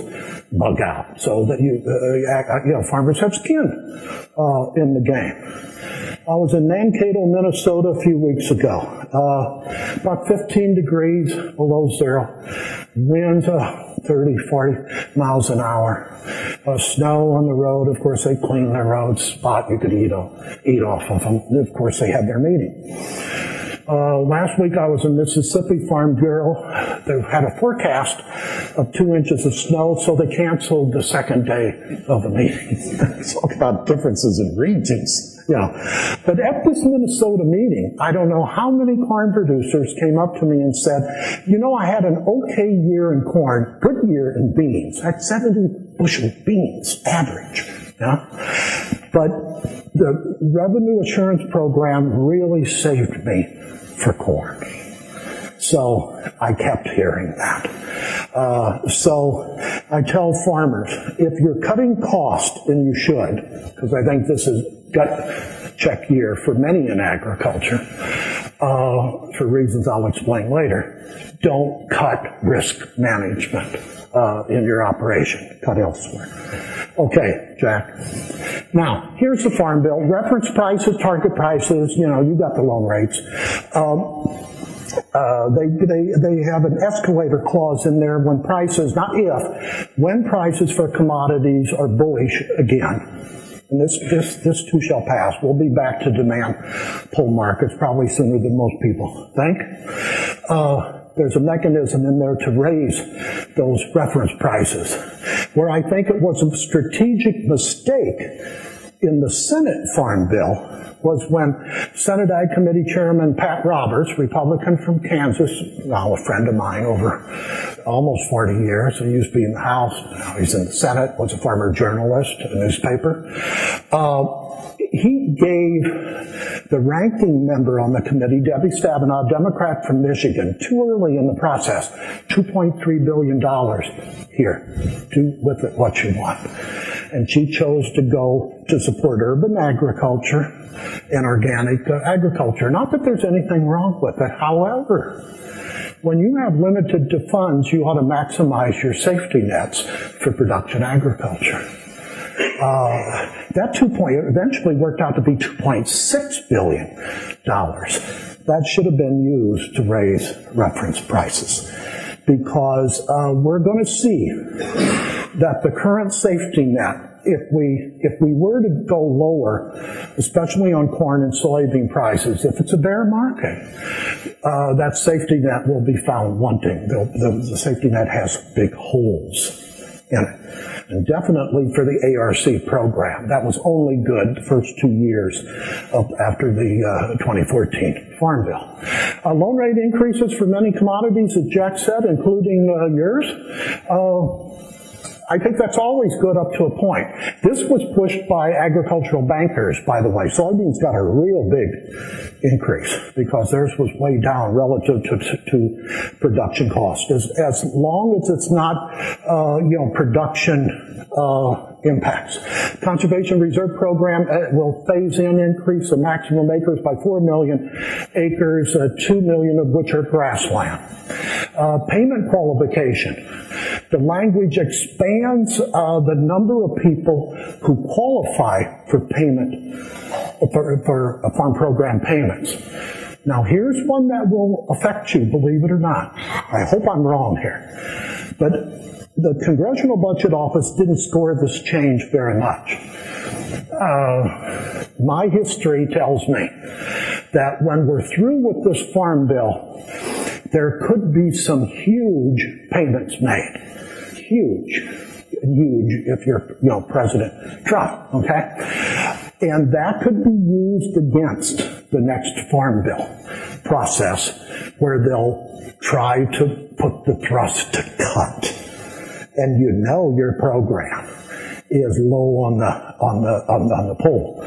bug out, so that you uh, you know farmers have skin uh, in the game. I was in Mankato, Minnesota a few weeks ago. Uh, about 15 degrees below zero. Winds uh, 30, 40 miles an hour. Uh, snow on the road. Of course, they clean their roads. Spot you could eat, eat off of them. Of course, they had their meeting. Uh, last week I was in Mississippi Farm Bureau. They had a forecast of two inches of snow, so they canceled the second day of the meeting. Talk about differences in regions. Yeah. But at this Minnesota meeting, I don't know how many corn producers came up to me and said, you know, I had an okay year in corn, good year in beans. I had 70 bushel beans, average. Yeah. But the revenue assurance program really saved me for corn. So I kept hearing that. Uh, so I tell farmers, if you're cutting cost, and you should, because I think this is gut check year for many in agriculture, uh, for reasons I'll explain later, don't cut risk management uh, in your operation. Cut elsewhere. Okay, Jack. Now, here's the farm bill. Reference prices, target prices, you know, you got the loan rates. Um, uh, they, they, they have an escalator clause in there when prices, not if, when prices for commodities are bullish again. And this, this, this too shall pass. We'll be back to demand pull markets probably sooner than most people think. Uh, there's a mechanism in there to raise those reference prices. Where I think it was a strategic mistake in the Senate Farm Bill was when Senate Ag Committee Chairman Pat Roberts, Republican from Kansas, now a friend of mine over almost 40 years, he used to be in the House, now he's in the Senate, was a former journalist, a newspaper. Uh, he gave the ranking member on the committee, Debbie Stabenow, Democrat from Michigan, too early in the process, $2.3 billion here. Do with it what you want. And she chose to go to support urban agriculture and organic uh, agriculture. Not that there's anything wrong with it. However, when you have limited funds, you ought to maximize your safety nets for production agriculture. Uh, that two point eventually worked out to be 2.6 billion dollars. That should have been used to raise reference prices because uh, we're going to see that the current safety net if we if we were to go lower, especially on corn and soybean prices, if it's a bear market, uh, that safety net will be found wanting. The, the, the safety net has big holes in it. And definitely for the ARC program. That was only good the first two years after the uh, 2014 Farm Bill. Uh, loan rate increases for many commodities, as Jack said, including uh, yours. I think that's always good up to a point. This was pushed by agricultural bankers, by the way. Soybeans got a real big increase because theirs was way down relative to, to, to production cost. As, as long as it's not, uh, you know, production uh, impacts. Conservation Reserve Program uh, will phase in increase the maximum acres by 4 million acres, uh, 2 million of which are grassland. Uh, payment qualification. The language expands uh, the number of people who qualify for payment, for, for farm program payments. Now here's one that will affect you, believe it or not. I hope I'm wrong here. But the Congressional Budget Office didn't score this change very much. Uh, my history tells me that when we're through with this farm bill, there could be some huge payments made. Huge. Huge if you're, you know, President Trump, okay? And that could be used against the next farm bill process where they'll try to put the thrust to cut. And you know your program is low on the, on the, on the, on the poll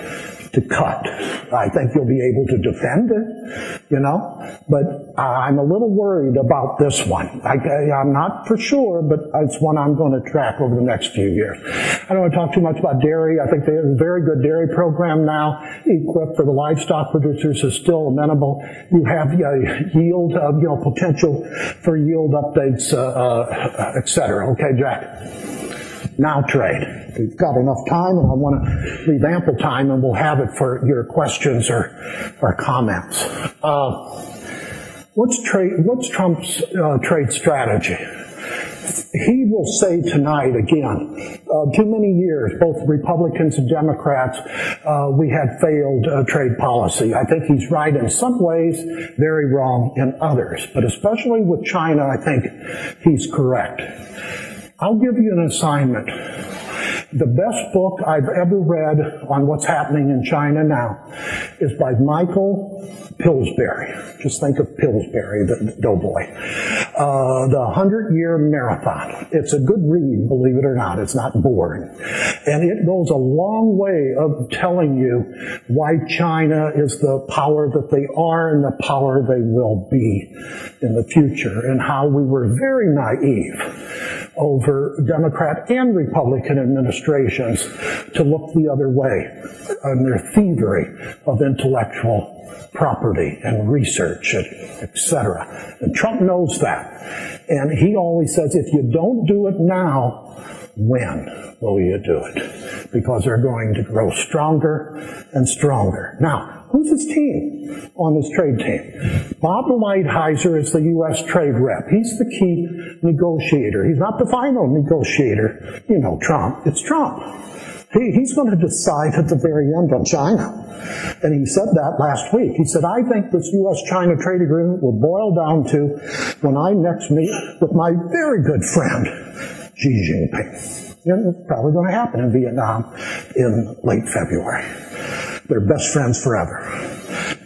to cut. I think you'll be able to defend it, you know, but I'm a little worried about this one. I, am not for sure, but it's one I'm going to track over the next few years. I don't want to talk too much about dairy. I think there's a very good dairy program now. equipped for the livestock producers is still amenable. You have uh, yield, uh, you know, potential for yield updates, uh, uh, et cetera. Okay, Jack? Now trade. We've got enough time, and I want to leave ample time, and we'll have it for your questions or, or comments. Uh, what's? What's Trump's uh, trade strategy? He will say tonight again, uh, too many years, both Republicans and Democrats, uh, we had failed uh, trade policy. I think he's right in some ways, very wrong in others. But especially with China, I think he's correct. I'll give you an assignment. The best book I've ever read on what's happening in China now is by Michael Pillsbury. Just think of Pillsbury, the doughboy. Uh, the 100 Year Marathon. It's a good read, believe it or not. It's not boring. And it goes a long way of telling you why China is the power that they are and the power they will be in the future and how we were very naive over Democrat and Republican administrations to look the other way on their thievery of intellectual property and research, etc. And Trump knows that. And he always says, if you don't do it now, when will you do it? Because they're going to grow stronger and stronger. Now, who's his team on his trade team? Bob Lighthizer is the U.S. trade rep. He's the key negotiator. He's not the final negotiator. You know Trump. It's Trump. He, he's going to decide at the very end on China. And he said that last week. He said, I think this U.S.-China trade agreement will boil down to when I next meet with my very good friend, Xi Jinping. And it's probably going to happen in Vietnam in late February. They're best friends forever.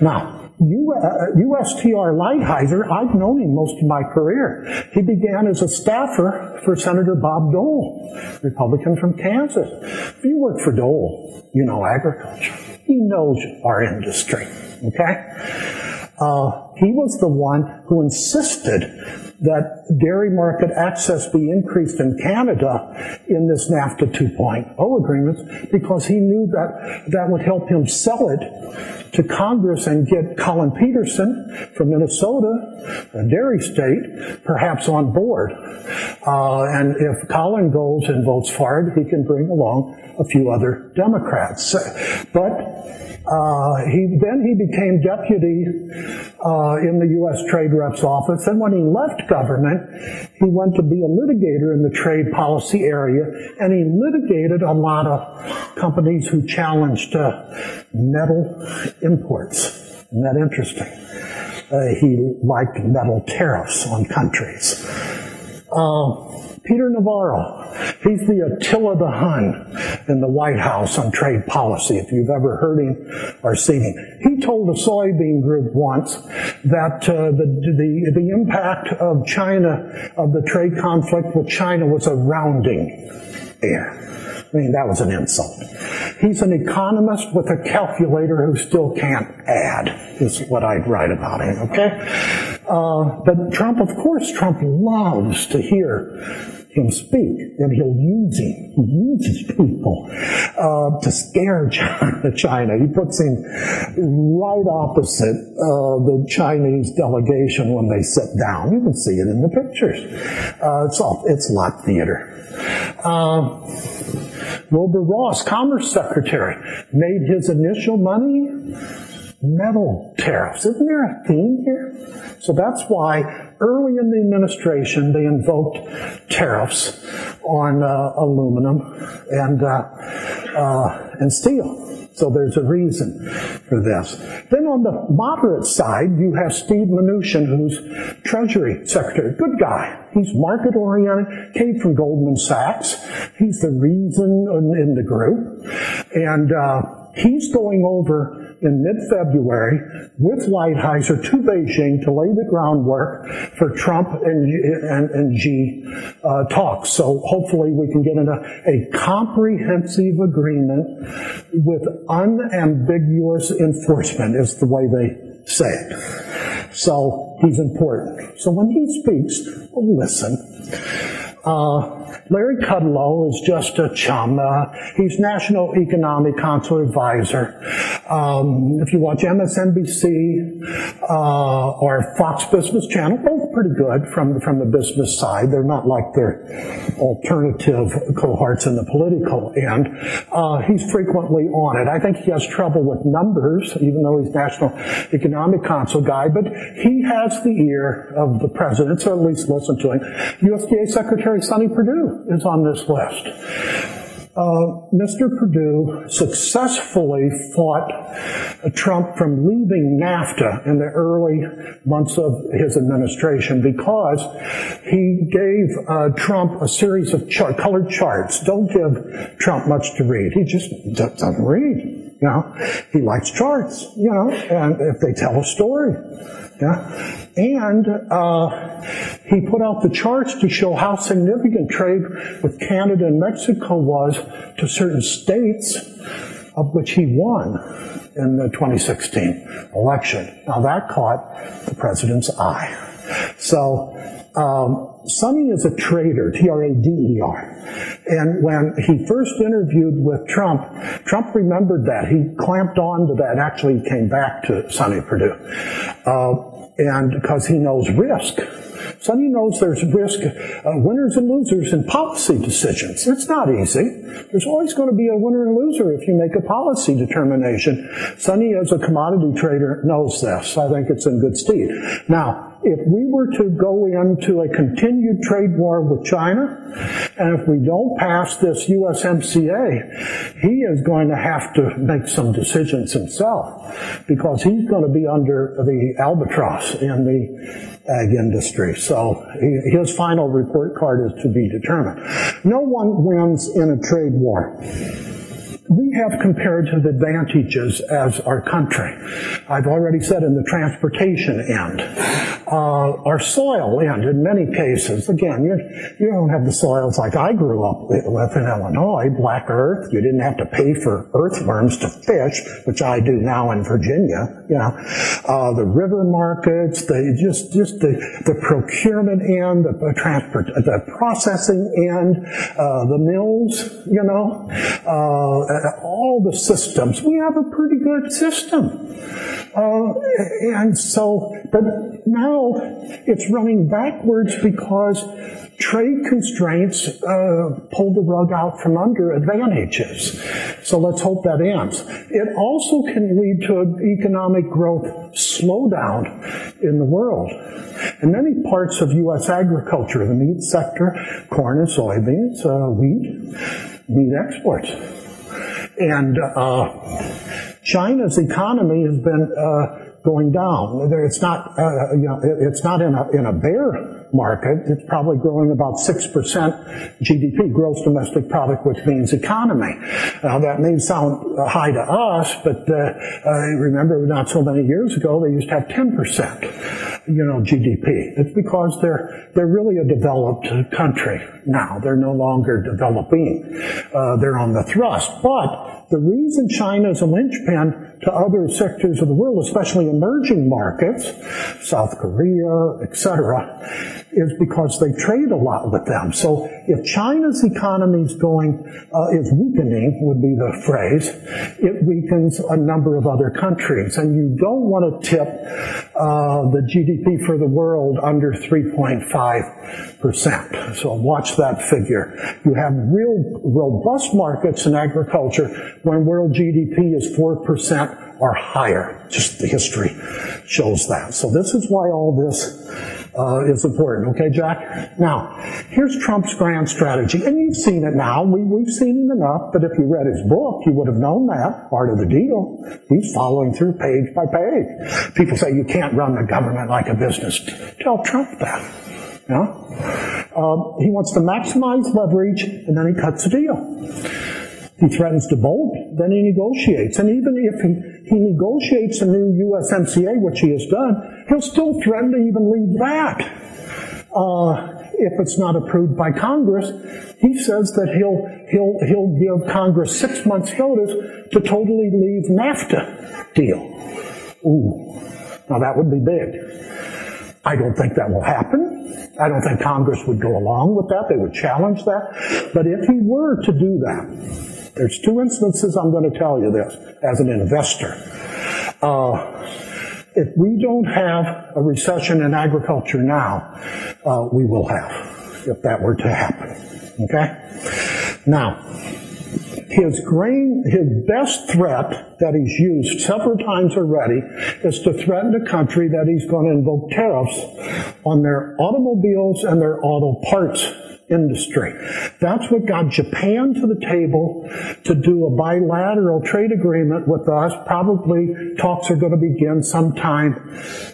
Now, uh, USTR Lighthizer, I've known him most of my career. He began as a staffer for Senator Bob Dole, Republican from Kansas. If you work for Dole, you know agriculture. He knows our industry, okay? Uh, he was the one who insisted that dairy market access be increased in Canada in this NAFTA 2.0 agreement because he knew that that would help him sell it to Congress and get Collin Peterson from Minnesota, a dairy state, perhaps on board. Uh, and if Collin goes and votes for it, he can bring along a few other Democrats. But uh, he then he became deputy uh, in the U.S. Trade Rep's office, and when he left government, he went to be a litigator in the trade policy area, and he litigated a lot of companies who challenged uh, metal imports. Isn't that interesting? Uh, he liked metal tariffs on countries. Uh, Peter Navarro, he's the Attila the Hun in the White House on trade policy, if you've ever heard him or seen him. He told the soybean group once that uh, the, the, the impact of China, of the trade conflict with China was a rounding error. I mean, that was an insult. He's an economist with a calculator who still can't add, is what I'd write about him, okay? Uh, but Trump, of course, Trump loves to hear him speak, and he'll use him. He uses people uh, to scare China, China. He puts him right opposite uh, the Chinese delegation when they sit down. You can see it in the pictures. Uh, it's all it's lot theater. Uh, Wilbur Ross, Commerce Secretary, made his initial money metal tariffs. Isn't there a theme here? So that's why early in the administration they invoked tariffs on uh, aluminum and uh, uh, and steel. So there's a reason for this. Then on the moderate side, you have Steve Mnuchin, who's Treasury Secretary. Good guy. He's market oriented, came from Goldman Sachs. He's the reason in, in the group. And uh, he's going over in mid-February with Lighthizer to Beijing to lay the groundwork for Trump and, and, and Xi uh, talks. So hopefully we can get into a comprehensive agreement with unambiguous enforcement is the way they say it. So he's important. So when he speaks, listen. Uh, Larry Kudlow is just a chum. Uh, he's National Economic Council advisor. Um, if you watch MSNBC uh, or Fox Business Channel, both pretty good from from the business side. They're not like their alternative cohorts in the political end. Uh, he's frequently on it. I think he has trouble with numbers, even though he's National Economic Council guy. But he has the ear of the president, so at least listen to him. USDA Secretary Sonny Perdue is on this list. Uh, Mr. Perdue successfully fought Trump from leaving NAFTA in the early months of his administration because he gave uh, Trump a series of char- colored charts. Don't give Trump much to read. He just doesn't read. You know, he likes charts. You know, and if they tell a story. Yeah. And uh, he put out the charts to show how significant trade with Canada and Mexico was to certain states, of which he won in the 2016 election. Now that caught the president's eye. So um, Sonny is a trader, T-R-A-D-E-R. And when he first interviewed with Trump, Trump remembered that. He clamped on to that. Actually, came back to Sonny Perdue. Uh, and because he knows risk. Sonny knows there's risk, uh, winners and losers in policy decisions. It's not easy. There's always going to be a winner and loser if you make a policy determination. Sonny, as a commodity trader, knows this. I think it's in good stead. Now, if we were to go into a continued trade war with China, and if we don't pass this USMCA, he is going to have to make some decisions himself because he's going to be under the albatross in the ag industry. So his final report card is to be determined. No one wins in a trade war we have comparative advantages as our country. I've already said in the transportation end. Uh, our soil end, in many cases, again, you, you don't have the soils like I grew up with in Illinois, black earth. You didn't have to pay for earthworms to fish, which I do now in Virginia. You know, uh, the river markets, the just just the, the procurement end, the, the transport, the processing end, uh, the mills. You know, uh, all the systems. We have a pretty good system. Uh, and so, but now it's running backwards because trade constraints uh, pull the rug out from under advantages. So let's hope that ends. It also can lead to an economic growth slowdown in the world. In many parts of U.S. agriculture, the meat sector, corn and soybeans, uh, wheat, meat exports. And uh, China's economy has been uh, going down. It's not, uh, you know, it's not in a, in a bear market. It's probably growing about 6% GDP, gross domestic product, which means economy. Now that may sound high to us, but uh, remember not so many years ago they used to have 10% you know, GDP. It's because they're, they're really a developed country now. They're no longer developing. Uh, they're on the thrust. But the reason China is a linchpin to other sectors of the world, especially emerging markets, South Korea, etc., is because they trade a lot with them. So if China's economy is going, uh, is weakening, would be the phrase, it weakens a number of other countries. And you don't want to tip uh, the GDP for the world under 3.5%. So watch that figure. You have real robust markets in agriculture when world GDP is 4% or higher. Just the history shows that. So this is why all this uh, is important. Okay, Jack? Now, here's Trump's grand strategy. And you've seen it now. We, we've seen it enough, but if you read his book, you would have known that. Part of the deal. He's following through page by page. People say you can't run the government like a business. Tell Trump that. Yeah? Um, he wants to maximize leverage, and then he cuts a deal. He threatens to bolt, then he negotiates. And even if he, he negotiates a new USMCA, which he has done, he'll still threaten to even leave that. Uh, if it's not approved by Congress, he says that he'll, he'll, he'll give Congress six months notice to totally leave NAFTA deal. Ooh. Now that would be big. I don't think that will happen. I don't think Congress would go along with that. They would challenge that. But if he were to do that, there's two instances I'm going to tell you this as an investor. Uh, if we don't have a recession in agriculture now, uh, we will have, if that were to happen. Okay? Now, his grain, his best threat that he's used several times already is to threaten a country that he's going to invoke tariffs on their automobiles and their auto parts industry. That's what got Japan to the table to do a bilateral trade agreement with us. Probably talks are going to begin sometime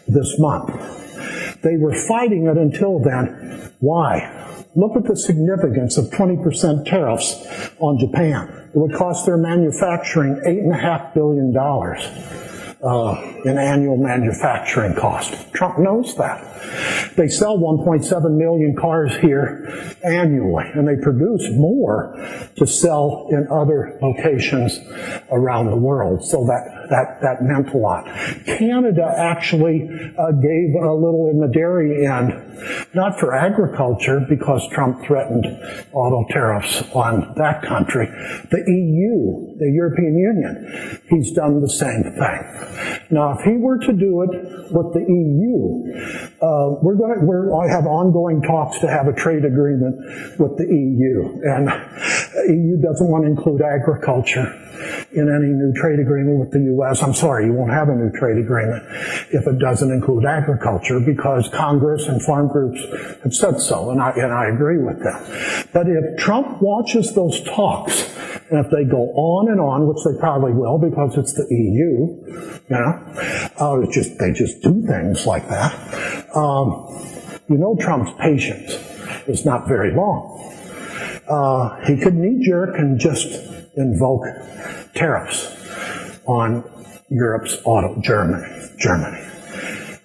this month. They were fighting it until then. Why? Look at the significance of 20% tariffs on Japan. It would cost their manufacturing $8.5 billion uh, in annual manufacturing cost. Trump knows that. They sell 1.7 million cars here annually, and they produce more to sell in other locations around the world. So that, that, that meant a lot. Canada actually uh, gave a little in the dairy end, not for agriculture, because Trump threatened auto tariffs on that country. The EU, the European Union, he's done the same thing. Now, if he were to do it with the EU, uh, we're going to, we're, I have ongoing talks to have a trade agreement with the EU, and EU doesn't want to include agriculture in any new trade agreement with the U.S. I'm sorry, you won't have a new trade agreement if it doesn't include agriculture because Congress and farm groups have said so, and I, and I agree with them. But if Trump watches those talks, and if they go on and on, which they probably will because it's the EU, you know, uh, it's just, they just do things like that. Um, you know Trump's patience is not very long. Uh, he could knee jerk and just invoke tariffs on Europe's auto, Germany, Germany.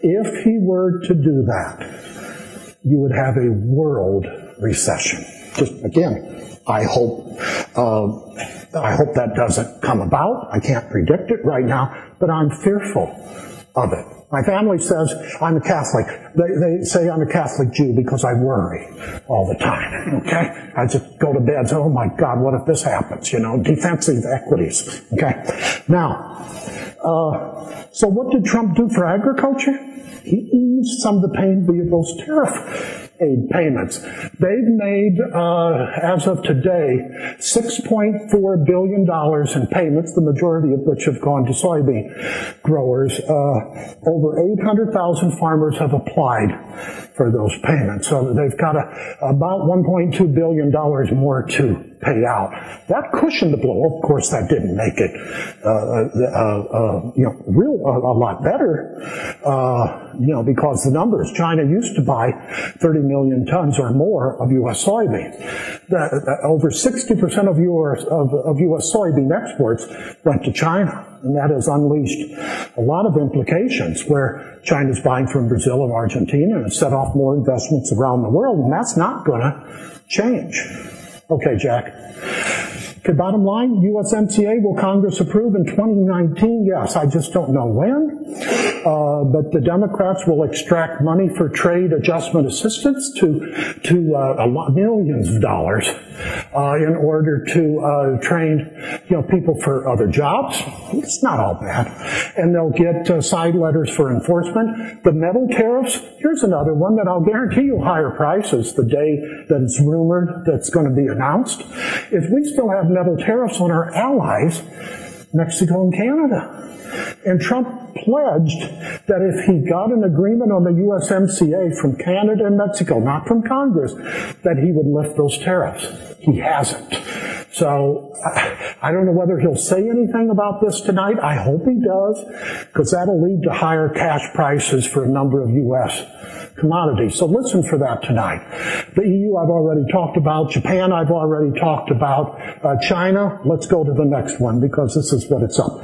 If he were to do that, you would have a world recession. Just again, I hope, uh, I hope that doesn't come about. I can't predict it right now, but I'm fearful of it. My family says I'm a Catholic. They, they say I'm a Catholic Jew because I worry all the time. Okay? I just go to bed and say, oh my God, what if this happens? You know, defensive equities. Okay? Now, uh, so what did Trump do for agriculture? He eased some of the pain via those tariff aid payments. They've made, uh, as of today, $6.4 billion in payments, the majority of which have gone to soybean growers. Uh, over 800,000 farmers have applied for those payments. So they've got a, about $1.2 billion more to pay out. That cushioned the blow. Of course, that didn't make it, uh, uh, uh, you know, real a, lot better, uh, you know, because the numbers. China used to buy 30 million tons or more of U.S. soybeans. over 60% of U.S. Of, of U.S. soybean exports went to China. And that has unleashed a lot of implications where China's buying from Brazil and Argentina and set off more investments around the world. And that's not going to change. Okay, Jack. Okay, bottom line, USMCA will Congress approve in 2019? Yes, I just don't know when. Uh, but the Democrats will extract money for trade adjustment assistance to to uh, lot, millions of dollars uh, in order to uh, train you know people for other jobs. It's not all bad, and they'll get uh, side letters for enforcement. The metal tariffs. Here's another one that I'll guarantee you higher prices the day that it's rumored that's going to be announced. If we still have metal tariffs on our allies, Mexico and Canada. And Trump pledged that if he got an agreement on the USMCA from Canada and Mexico, not from Congress, that he would lift those tariffs. He hasn't. So I don't know whether he'll say anything about this tonight. I hope he does, because that'll lead to higher cash prices for a number of U.S commodities. So listen for that tonight. The EU I've already talked about. Japan I've already talked about. Uh, China, let's go to the next one because this is what it's up.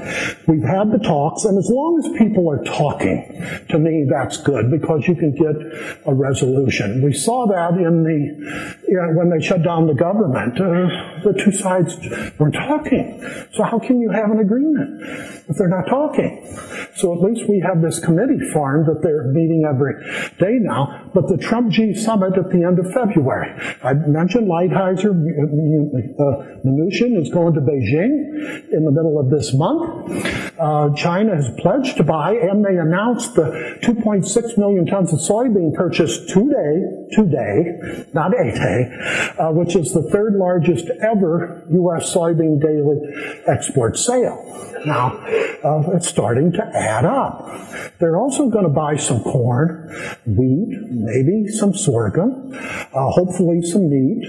We've had the talks and as long as people are talking, to me that's good because you can get a resolution. We saw that in the, you know, when they shut down the government. Uh, the two sides weren't talking. So how can you have an agreement if they're not talking? So at least we have this committee formed that they're meeting every day now, but the Trump Xi summit at the end of February. I mentioned Lighthizer, uh, Mnuchin is going to Beijing in the middle of this month. Uh, China has pledged to buy, and they announced the 2.6 million tons of soybean purchase today, today, not a day, uh, which is the third largest ever U.S. soybean daily export sale. Now, uh, it's starting to add up. They're also going to buy some corn, wheat, maybe some sorghum, uh, hopefully some meat,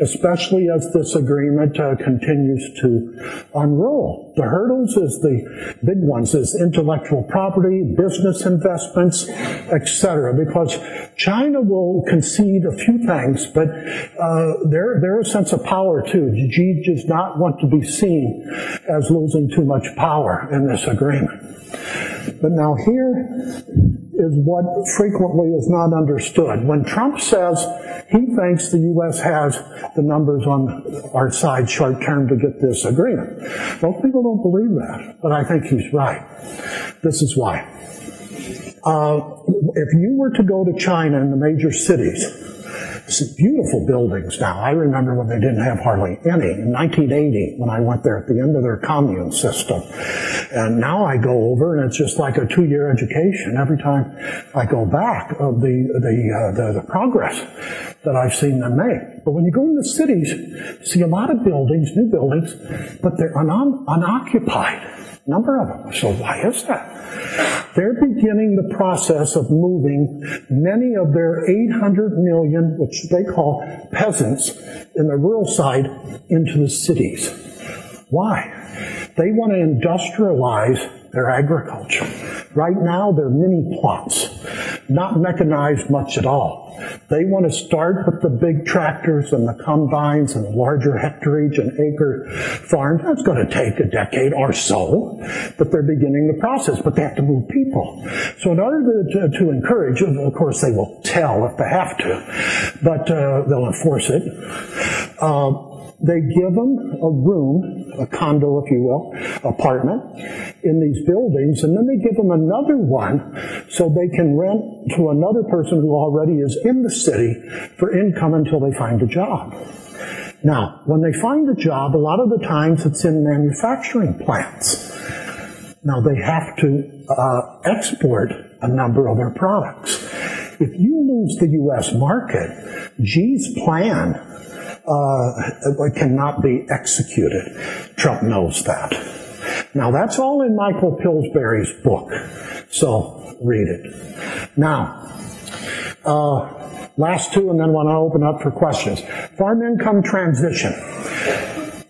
especially as this agreement uh, continues to unroll. The hurdles is the big ones is intellectual property, business investments, etc. Because China will concede a few things, but uh, a sense of power too. Xi does not want to be seen as losing too much power in this agreement. But now here is what frequently is not understood. When Trump says he thinks the U.S. has the numbers on our side short term to get this agreement, most people don't believe that, but I think he's right. This is why. Uh, if you were to go to China in the major cities Some beautiful buildings now. I remember when they didn't have hardly any in 1980 when I went there at the end of their commune system. And now I go over and it's just like a two-year education every time I go back of the the, uh, the the progress that I've seen them make. But when you go in the cities, you see a lot of buildings, new buildings, but they're un- unoccupied. Number of them. So why is that? They're beginning the process of moving many of their 800 million, which they call peasants, in the rural side into the cities. Why? They want to industrialize their agriculture. Right now, they're mini plots, not mechanized much at all. They want to start with the big tractors and the combines and larger hectareage and acre farms. That's going to take a decade or so, but they're beginning the process, but they have to move people. So in order to, to, to encourage, of course they will tell if they have to, but uh, they'll enforce it. Uh, they give them a room, a condo, if you will, apartment in these buildings, and then they give them another one so they can rent to another person who already is in the city for income until they find a job. Now, when they find a job, a lot of the times it's in manufacturing plants. Now they have to uh, export a number of their products. If you lose the U.S. market, Xi's plan uh, cannot be executed. Trump knows that. Now that's all in Michael Pillsbury's book, so read it. Now, uh, last two, and then want to open up for questions. Farm income transition.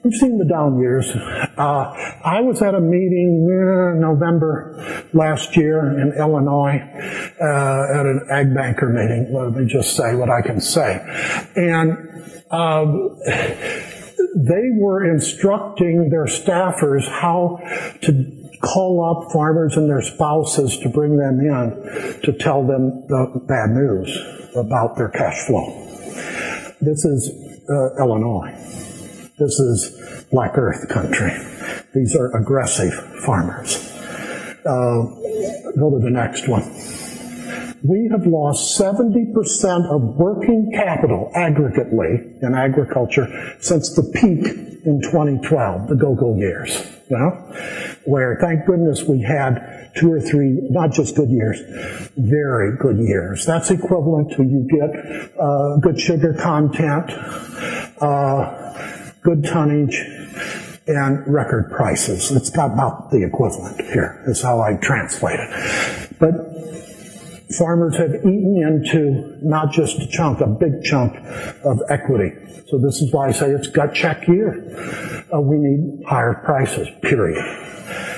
We've seen the down years. Uh, I was at a meeting uh, November last year in Illinois uh, at an ag banker meeting. Let me just say what I can say. And um, they were instructing their staffers how to call up farmers and their spouses to bring them in to tell them the bad news about their cash flow. This is uh, Illinois. This is Black Earth country. These are aggressive farmers. Uh, go to the next one we have lost 70% of working capital aggregately in agriculture since the peak in 2012, the go-go years, you know, where thank goodness we had two or three, not just good years, very good years. That's equivalent to you get uh, good sugar content, uh, good tonnage, and record prices. It's about the equivalent here, is how I translate it. But farmers have eaten into not just a chunk, a big chunk of equity. So this is why I say it's gut check year. Uh, we need higher prices, period.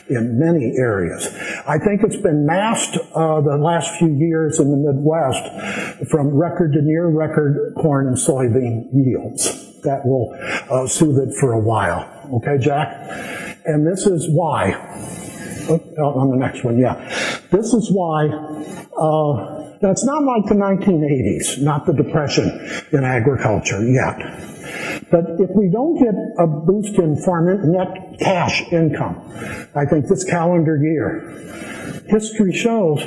In many areas. I think it's been masked uh, the last few years in the Midwest from record to near record corn and soybean yields. That will uh, soothe it for a while. Okay, Jack? And this is why. Oh, on the next one, yeah. This is why uh, that's not like the 1980s, not the depression in agriculture yet. But if we don't get a boost in farm net cash income, I think this calendar year, history shows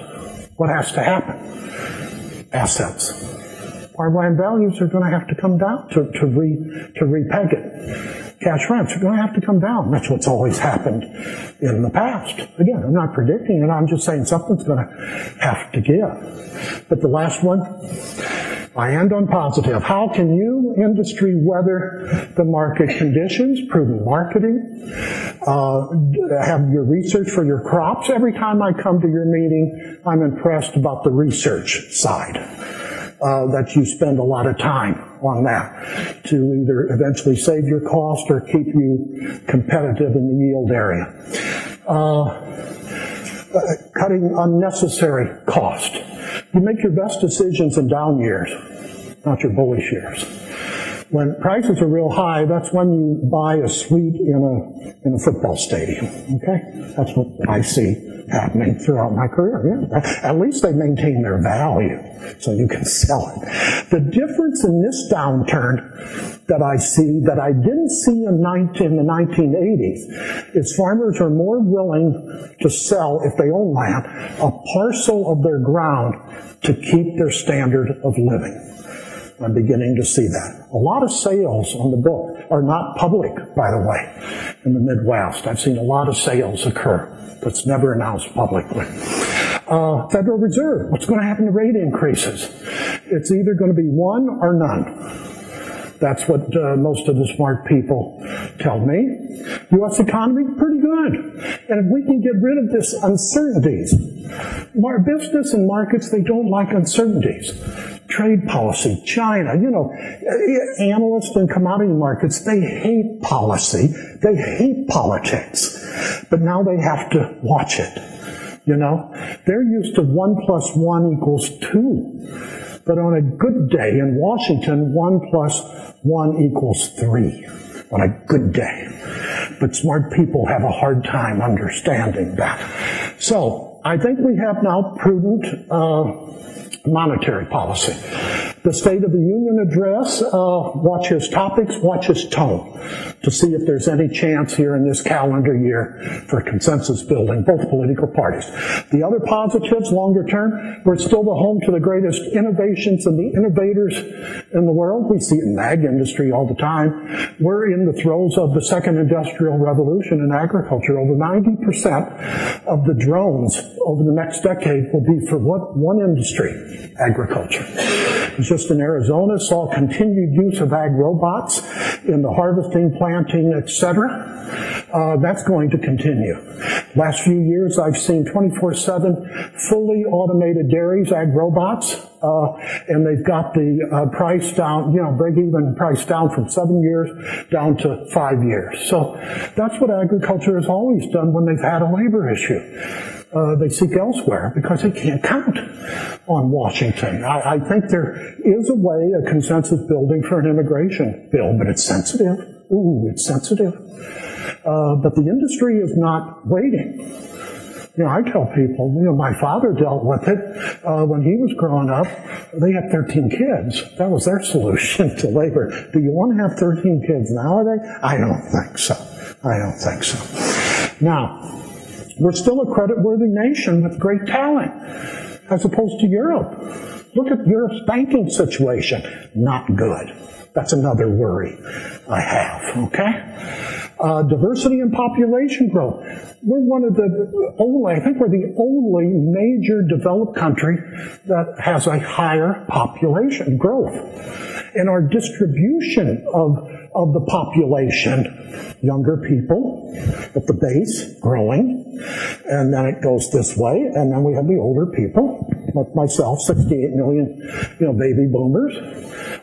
what has to happen. Assets. Farmland values are going to have to come down to, to, re, to repeg it cash rents are going to have to come down. That's what's always happened in the past. Again, I'm not predicting it. I'm just saying something's going to have to give. But the last one, I end on positive. How can you, industry, weather the market conditions, prudent marketing, uh, have your research for your crops? Every time I come to your meeting, I'm impressed about the research side uh, that you spend a lot of time on that to either eventually save your cost or keep you competitive in the yield area. Uh, cutting unnecessary cost. You make your best decisions in down years, not your bullish years. When prices are real high, that's when you buy a suite in a in a football stadium. Okay, that's what I see happening throughout my career. Yeah. At least they maintain their value so you can sell it. The difference in this downturn that I see that I didn't see in, 19, in the 1980s is farmers are more willing to sell, if they own land, a parcel of their ground to keep their standard of living. I'm beginning to see that. A lot of sales on the book are not public, by the way, in the Midwest. I've seen a lot of sales occur that's never announced publicly. Uh, Federal Reserve, what's going to happen to rate increases? It's either going to be one or none. That's what uh, most of the smart people tell me. U.S. economy, pretty good. And if we can get rid of this uncertainties, our business and markets, they don't like uncertainties. Trade policy, China, you know, analysts in commodity markets, they hate policy. They hate politics. But now they have to watch it. You know, they're used to one plus one equals two. But on a good day in Washington, one plus one equals three. On a good day. But smart people have a hard time understanding that. So, I think we have now prudent uh, monetary policy. The State of the Union address, uh, watch his topics, watch his tone to see if there's any chance here in this calendar year for consensus building, both political parties. The other positives, longer term, we're still the home to the greatest innovations and the innovators in the world. We see it in the ag industry all the time. We're in the throes of the second industrial revolution in agriculture. Over 90% of the drones over the next decade will be for what one industry, agriculture. Just in Arizona, saw continued use of ag robots in the harvesting, planting, etc. Uh, that's going to continue. Last few years, I've seen 24/7 fully automated dairies, ag robots, uh, and they've got the uh, price down, you know, break-even price down from seven years down to five years. So that's what agriculture has always done when they've had a labor issue uh, they seek elsewhere because they can't count on Washington. I, I, think there is a way, a consensus building for an immigration bill, but it's sensitive. Ooh, it's sensitive. Uh, but the industry is not waiting. You know, I tell people, you know, my father dealt with it uh, when he was growing up. They had 13 kids. That was their solution to labor. Do you want to have 13 kids nowadays? I don't think so. I don't think so. Now, we're still a credit-worthy nation with great talent, as opposed to Europe. Look at Europe's banking situation. Not good. That's another worry I have, okay? Uh, diversity and population growth. We're one of the only, I think we're the only major developed country that has a higher population growth. And our distribution of, of the population, younger people at the base, growing, and then it goes this way, and then we have the older people, like myself, 68 million, you know, baby boomers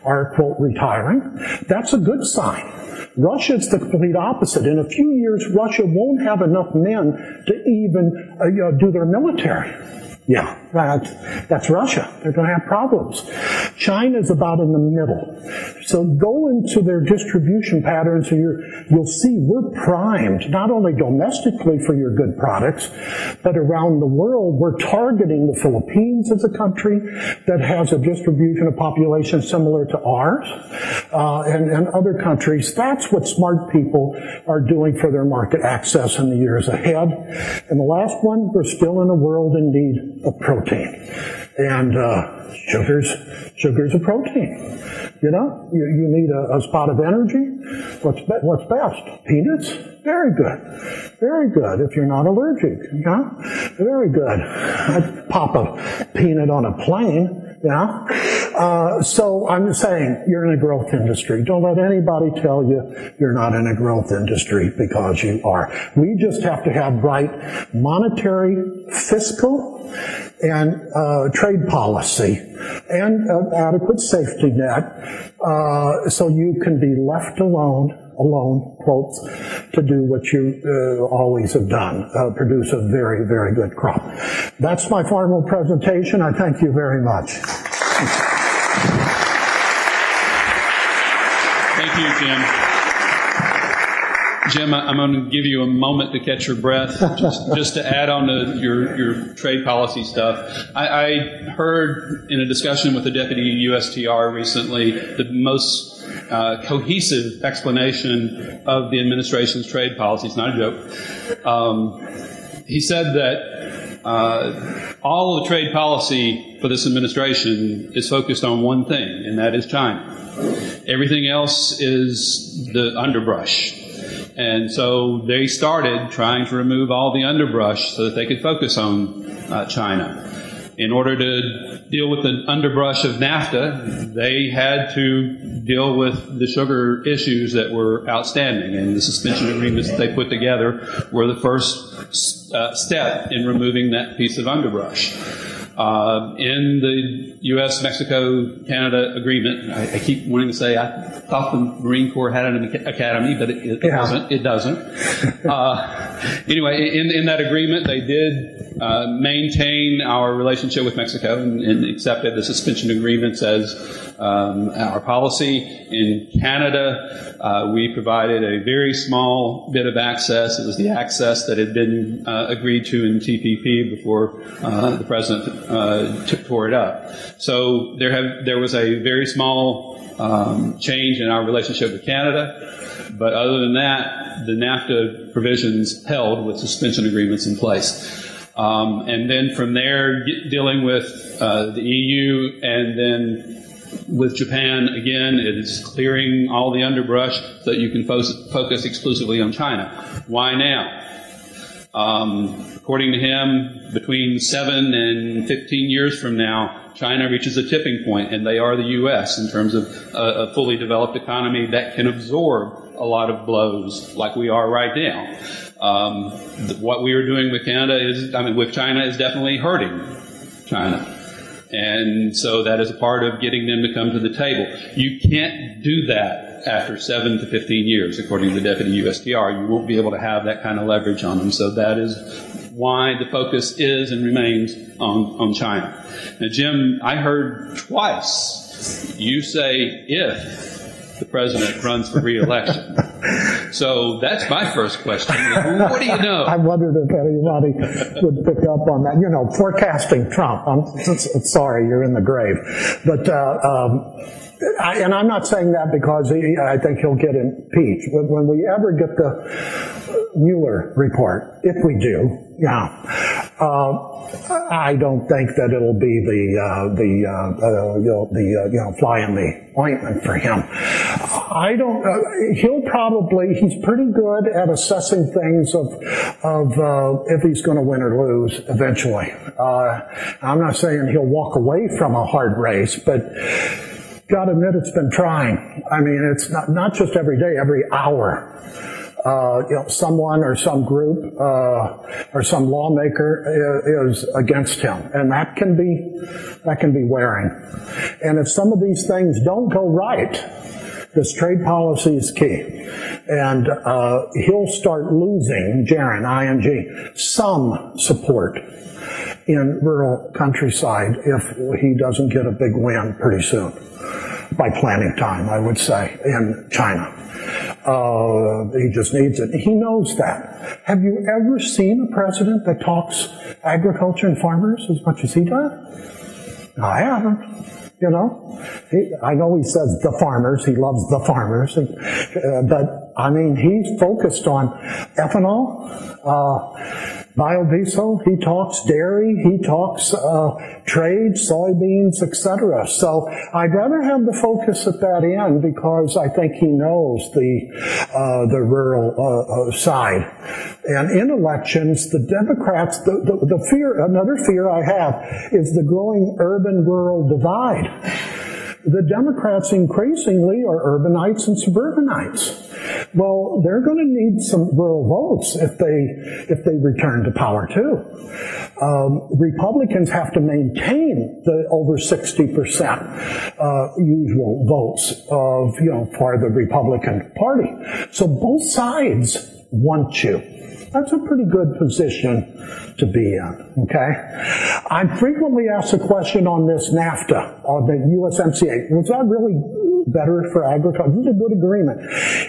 are, quote, retiring. That's a good sign. Russia's the complete opposite. In a few years, Russia won't have enough men to even uh, you know, do their military. Yeah, that, that's Russia. They're going to have problems. China's about in the middle. So go into their distribution patterns and you will see we're primed, not only domestically for your good products, but around the world. We're targeting the Philippines as a country that has a distribution of population similar to ours, uh, and, and other countries. That's what smart people are doing for their market access in the years ahead. And the last one, we're still in a world in need a protein. And uh, sugar's sugar's a protein. You know, you, you need a, a spot of energy. What's be, what's best? Peanuts. Very good. Very good. If you're not allergic, know, very good. I'd pop a peanut on a plane. Yeah. Uh, so I'm saying you're in a growth industry. Don't let anybody tell you you're not in a growth industry because you are. We just have to have right monetary, fiscal, and uh, trade policy and uh, adequate safety net uh, so you can be left alone alone, quotes, to do what you uh, always have done, uh, produce a very, very good crop. That's my formal presentation. I thank you very much. Thank you, Jim. Jim, I'm going to give you a moment to catch your breath, just, just to add on to your, your trade policy stuff. I, I heard in a discussion with the deputy USTR recently the most uh, cohesive explanation of the administration's trade policy. It's not a joke. Um, he said that uh, all of the trade policy for this administration is focused on one thing, and that is China. Everything else is the underbrush. And so they started trying to remove all the underbrush so that they could focus on uh, China. In order to deal with the underbrush of NAFTA, they had to deal with the sugar issues that were outstanding. And the suspension agreements that they put together were the first uh, step in removing that piece of underbrush. Uh, in the U.S. Mexico Canada agreement, I, I, keep wanting to say I thought the Marine Corps had an academy, but it, it yeah. doesn't. It doesn't. uh, anyway, in, in that agreement, they did uh, maintain our relationship with Mexico and, and accepted the suspension agreements as um, our policy. In Canada, uh, we provided a very small bit of access. It was the access that had been uh, agreed to in TPP before uh, the president uh, tore it up. So there have there was a very small um, change in our relationship with Canada. But other than that, the NAFTA provisions held with suspension agreements in place. Um, and then from there, dealing with uh, the EU and then with Japan, again, it is clearing all the underbrush so that you can fo- focus exclusively on China. Why now? Um, according to him, between 7 and 15 years from now, China reaches a tipping point, and they are the U.S. in terms of a, a fully developed economy that can absorb a lot of blows like we are right now. Um, what we are doing with Canada is, I mean, with China is definitely hurting China. And so that is a part of getting them to come to the table. You can't do that after 7 to 15 years, according to the deputy USTR. You won't be able to have that kind of leverage on them. So that is why the focus is and remains on, on China. Now, Jim, I heard twice you say if the president runs for reelection. so that's my first question. What do you know? I wondered if anybody would pick up on that. You know, forecasting Trump. I'm sorry, you're in the grave. But, uh, um, I, and I'm not saying that because he, I think he'll get impeached. When, when we ever get the Mueller report, if we do, yeah, uh, I don't think that it'll be the uh, the uh, uh, you know the uh, you know fly in the ointment for him. I don't. Uh, he'll probably he's pretty good at assessing things of of uh, if he's going to win or lose eventually. I'm not saying he'll walk away from a hard race, but got to admit it's been trying. I mean, it's not not just every day, every hour uh, you know, someone or some group uh, or some lawmaker is, against him, and that can be that can be wearing. And if some of these things don't go right, this trade policy is key, and uh, he'll start losing Jaron ing some support in rural countryside if he doesn't get a big win pretty soon by planning time, I would say, in China. Uh, he just needs it. He knows that. Have you ever seen a president that talks agriculture and farmers as much as he does? I haven't. You know, he, I know he says the farmers. He loves the farmers, and, uh, but I mean, he's focused on ethanol. Uh, biodiesel, he talks dairy, he talks uh, trade, soybeans, etc. So I'd rather have the focus at that end because I think he knows the uh, the rural uh, uh side. And in elections, the Democrats, the, the, the fear, another fear I have is the growing urban-rural divide the Democrats increasingly are urbanites and suburbanites. Well, they're going to need some rural votes if they if they return to power too. Um, Republicans have to maintain the over sixty percent uh, usual votes of you know for the Republican Party. So both sides want you. That's a pretty good position to be in. Okay? I'm frequently asked a question on this NAFTA, or the USMCA. Was that really better for agriculture. It's a good agreement.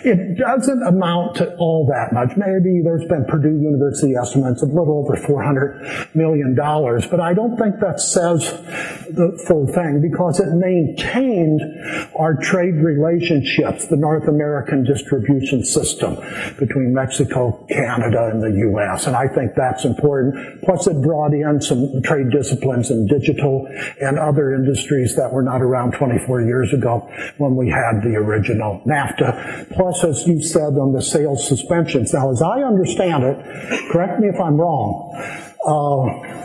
It doesn't amount to all that much. Maybe there's been Purdue University estimates of a little over $400 million, but I don't think that says the full thing because it maintained our trade relationships, the North American distribution system between Mexico, Canada, and the U.S. And I think that's important. Plus, it brought in some trade disciplines in digital and other industries that were not around 24 years ago when we had the original NAFTA. Plus, as you said on the sales suspensions. Now, as I understand it, correct me if I'm wrong. Uh,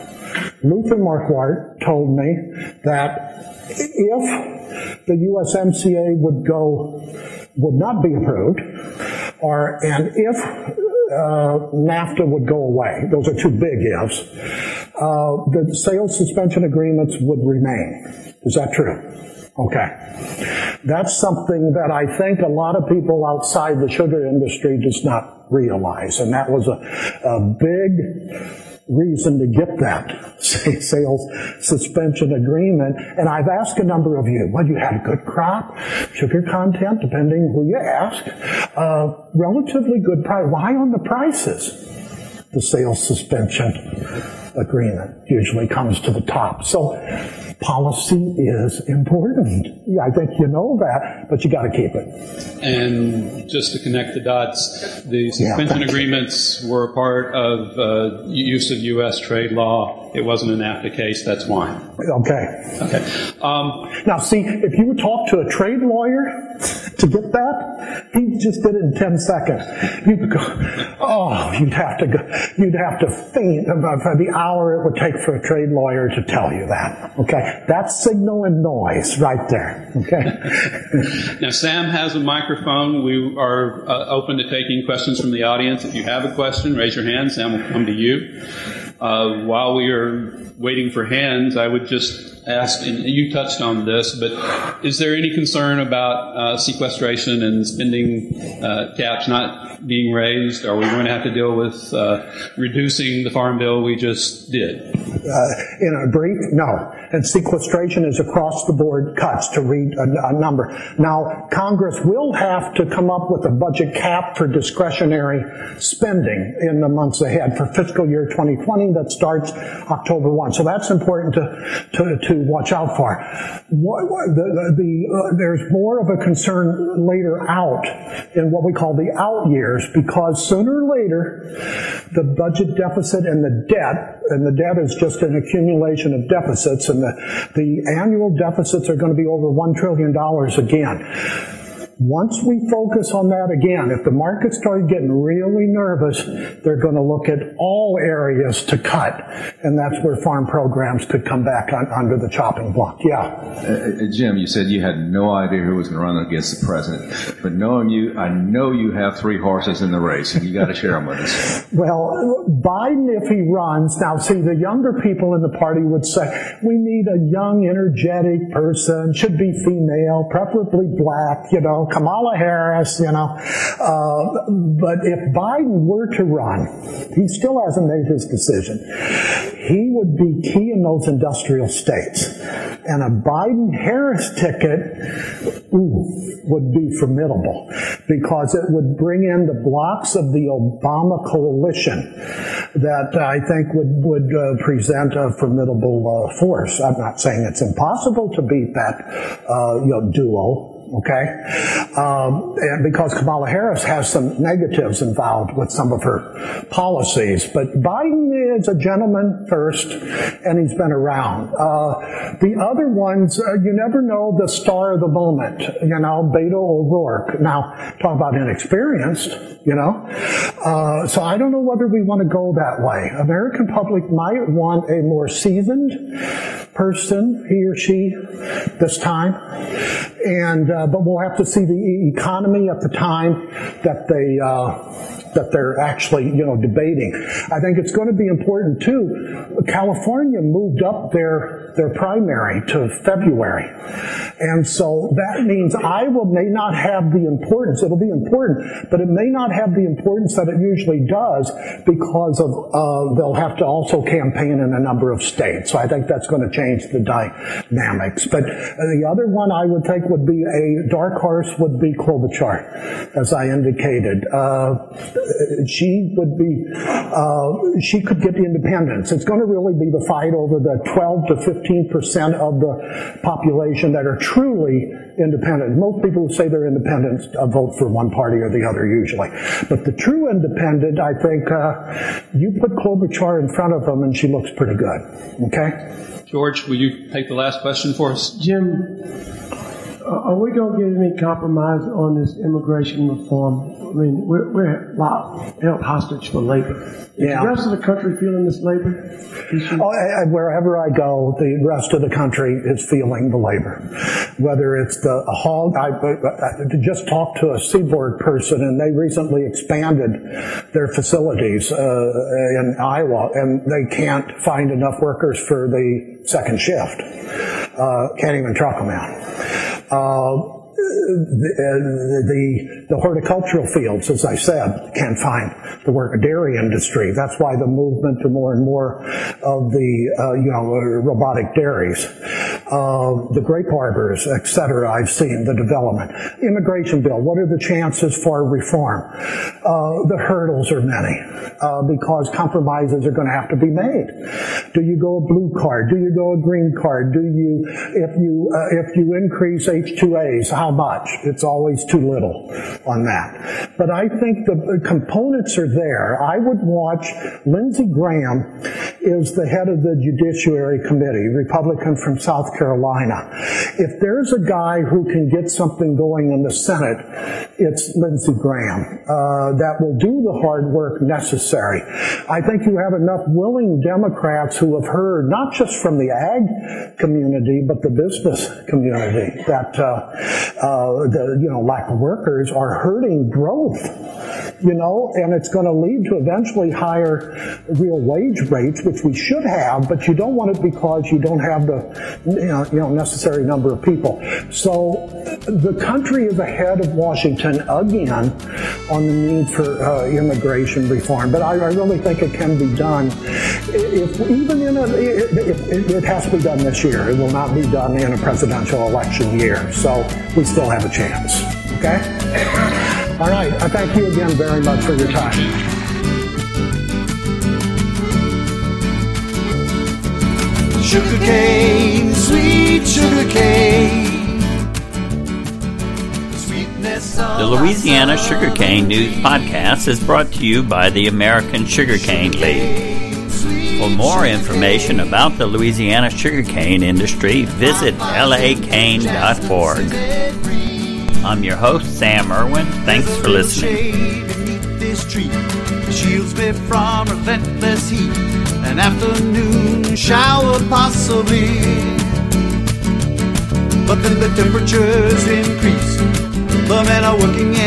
Luther Markwart told me that if the USMCA would go, would not be approved, or and if uh, NAFTA would go away, those are two big ifs, uh, the sales suspension agreements would remain. Is that true? Okay. That's something that I think a lot of people outside the sugar industry does not realize. And that was a, a big reason to get that sales suspension agreement. And I've asked a number of you, well, you had a good crop, sugar content, depending who you ask, uh, relatively good price. Why on the prices? The sales suspension agreement usually comes to the top. So policy is important. I think you know that, but you got to keep it. And just to connect the dots, the suspension thanks. agreements were a part of uh, use of U.S. trade law. It wasn't an NAFTA case. That's why. Okay. Okay. Um, Now, see, if you would talk to a trade lawyer to get that, he just did it in 10 seconds. You'd go, oh, you'd have to go, you'd have to faint about the hour it would take for a trade lawyer to tell you that. Okay? That's signal and noise right there. Okay? Now, Sam has a microphone. We are uh, open to taking questions from the audience. If you have a question, raise your hand. Sam will come to you. Uh, while we are waiting for hands, I would just ask, and you touched on this, but is there any concern about uh, sequestration and spending uh, caps not being raised? Are we going to have to deal with uh, reducing the farm bill we just did? Uh, in a brief, no. And sequestration is across the board cuts to read a, a number. Now, Congress will have to come up with a budget cap for discretionary spending in the months ahead for fiscal year 2020 that starts October 1. So that's important to, to, to watch out for. What, the, the, uh, there's more of a concern later out in what we call the out years because sooner or later the budget deficit and the debt, and the debt is just an accumulation of deficits, and the, the annual deficits are going to be over $1 trillion again. Once we focus on that again, if the market started getting really nervous, they're going to look at all areas to cut, and that's where farm programs could come back on, under the chopping block. Yeah. Uh, uh, Jim, you said you had no idea who was going to run against the president, but knowing you, I know you have three horses in the race, and you got to share them with us. Well, Biden, if he runs, now see, the younger people in the party would say, we need a young, energetic person, should be female, preferably black, you know, Kamala Harris, you know. Uh, but if Biden were to run, he still hasn't made his decision. He would be key in those industrial states. And a Biden Harris ticket, ooh, would be formidable because it would bring in the blocks of the Obama coalition that I think would, would uh, present a formidable uh, force. I'm not saying it's impossible to beat that, uh, you know, duo, okay? Um, and because Kamala Harris has some negatives involved with some of her policies, but Biden is a gentleman first, and he's been around. Uh, the other ones, uh, you never know the star of the moment. You know, Beto O'Rourke. Now, talk about inexperienced. You know, uh, so I don't know whether we want to go that way. American public might want a more seasoned person, he or she, this time, and uh, but we'll have to see the economy at the time that they uh, that they're actually you know debating. I think it's going to be important too. California moved up their their primary to February, and so that means Iowa may not have the importance. It'll be important, but it may not have the importance that it usually does because of uh, they'll have to also campaign in a number of states. So I think that's going to change the dynamics. But the other one I would think would be a dark horse would be Klobuchar, as I indicated. Uh, she would be, uh, she could get independence. It's going to really be the fight over the 12 to 15 percent of the population that are truly independent. Most people who say they're independent uh, vote for one party or the other usually. But the true independent, I think, uh, you put Klobuchar in front of them and she looks pretty good. Okay? George, will you take the last question for us? Jim, uh, are we going to get any compromise on this immigration reform? I mean, we're, we're locked, held hostage for labor. Is Yeah. the rest of the country feeling this labor issue? Oh, I- I- wherever I go, the rest of the country is feeling the labor. Whether it's the hog, I, I I just talked to a seaboard person, and they recently expanded their facilities uh, in Iowa, and they can't find enough workers for the second shift. Uh, can't even truck them out. Uh, the, the, horticultural fields, as I said, can't find the work of dairy industry. That's why the movement to more and more of the uh, you know robotic dairies, uh, the grape harbors, et cetera. I've seen the development. Immigration bill. What are the chances for reform? Uh, the hurdles are many uh, because compromises are going to have to be made. Do you go a blue card? Do you go a green card? Do you if you uh, if you increase H2As, how much? It's always too little on that. But I think the components are there. I would watch Lindsey Graham is the head of the Judiciary Committee, Republican from South Carolina. If there's a guy who can get something going in the Senate, it's Lindsey Graham. Uh, that will do the hard work necessary. I think you have enough willing Democrats who have heard not just from the ag community but the business community that uh, uh, the you know lack of workers are hurting growth. You know, and it's going to lead to eventually higher real wage rates, which we should have, but you don't want it because you don't have the you know, necessary number of people. So the country is ahead of Washington again on the need for uh, immigration reform. But I, I really think it can be done. If even in a, it, it has to be done this year. It will not be done in a presidential election year. So we still have a chance. Okay. All right. I thank you again very much for your time. Sugar cane, sweet sugar cane. The Louisiana Sugarcane News Podcast is brought to you by the American Sugarcane League. For more information about the Louisiana sugarcane industry, visit lacane.org. I'm your host, Sam Irwin. Thanks for listening. An afternoon shower, possibly. But then the temperatures increase. The men are working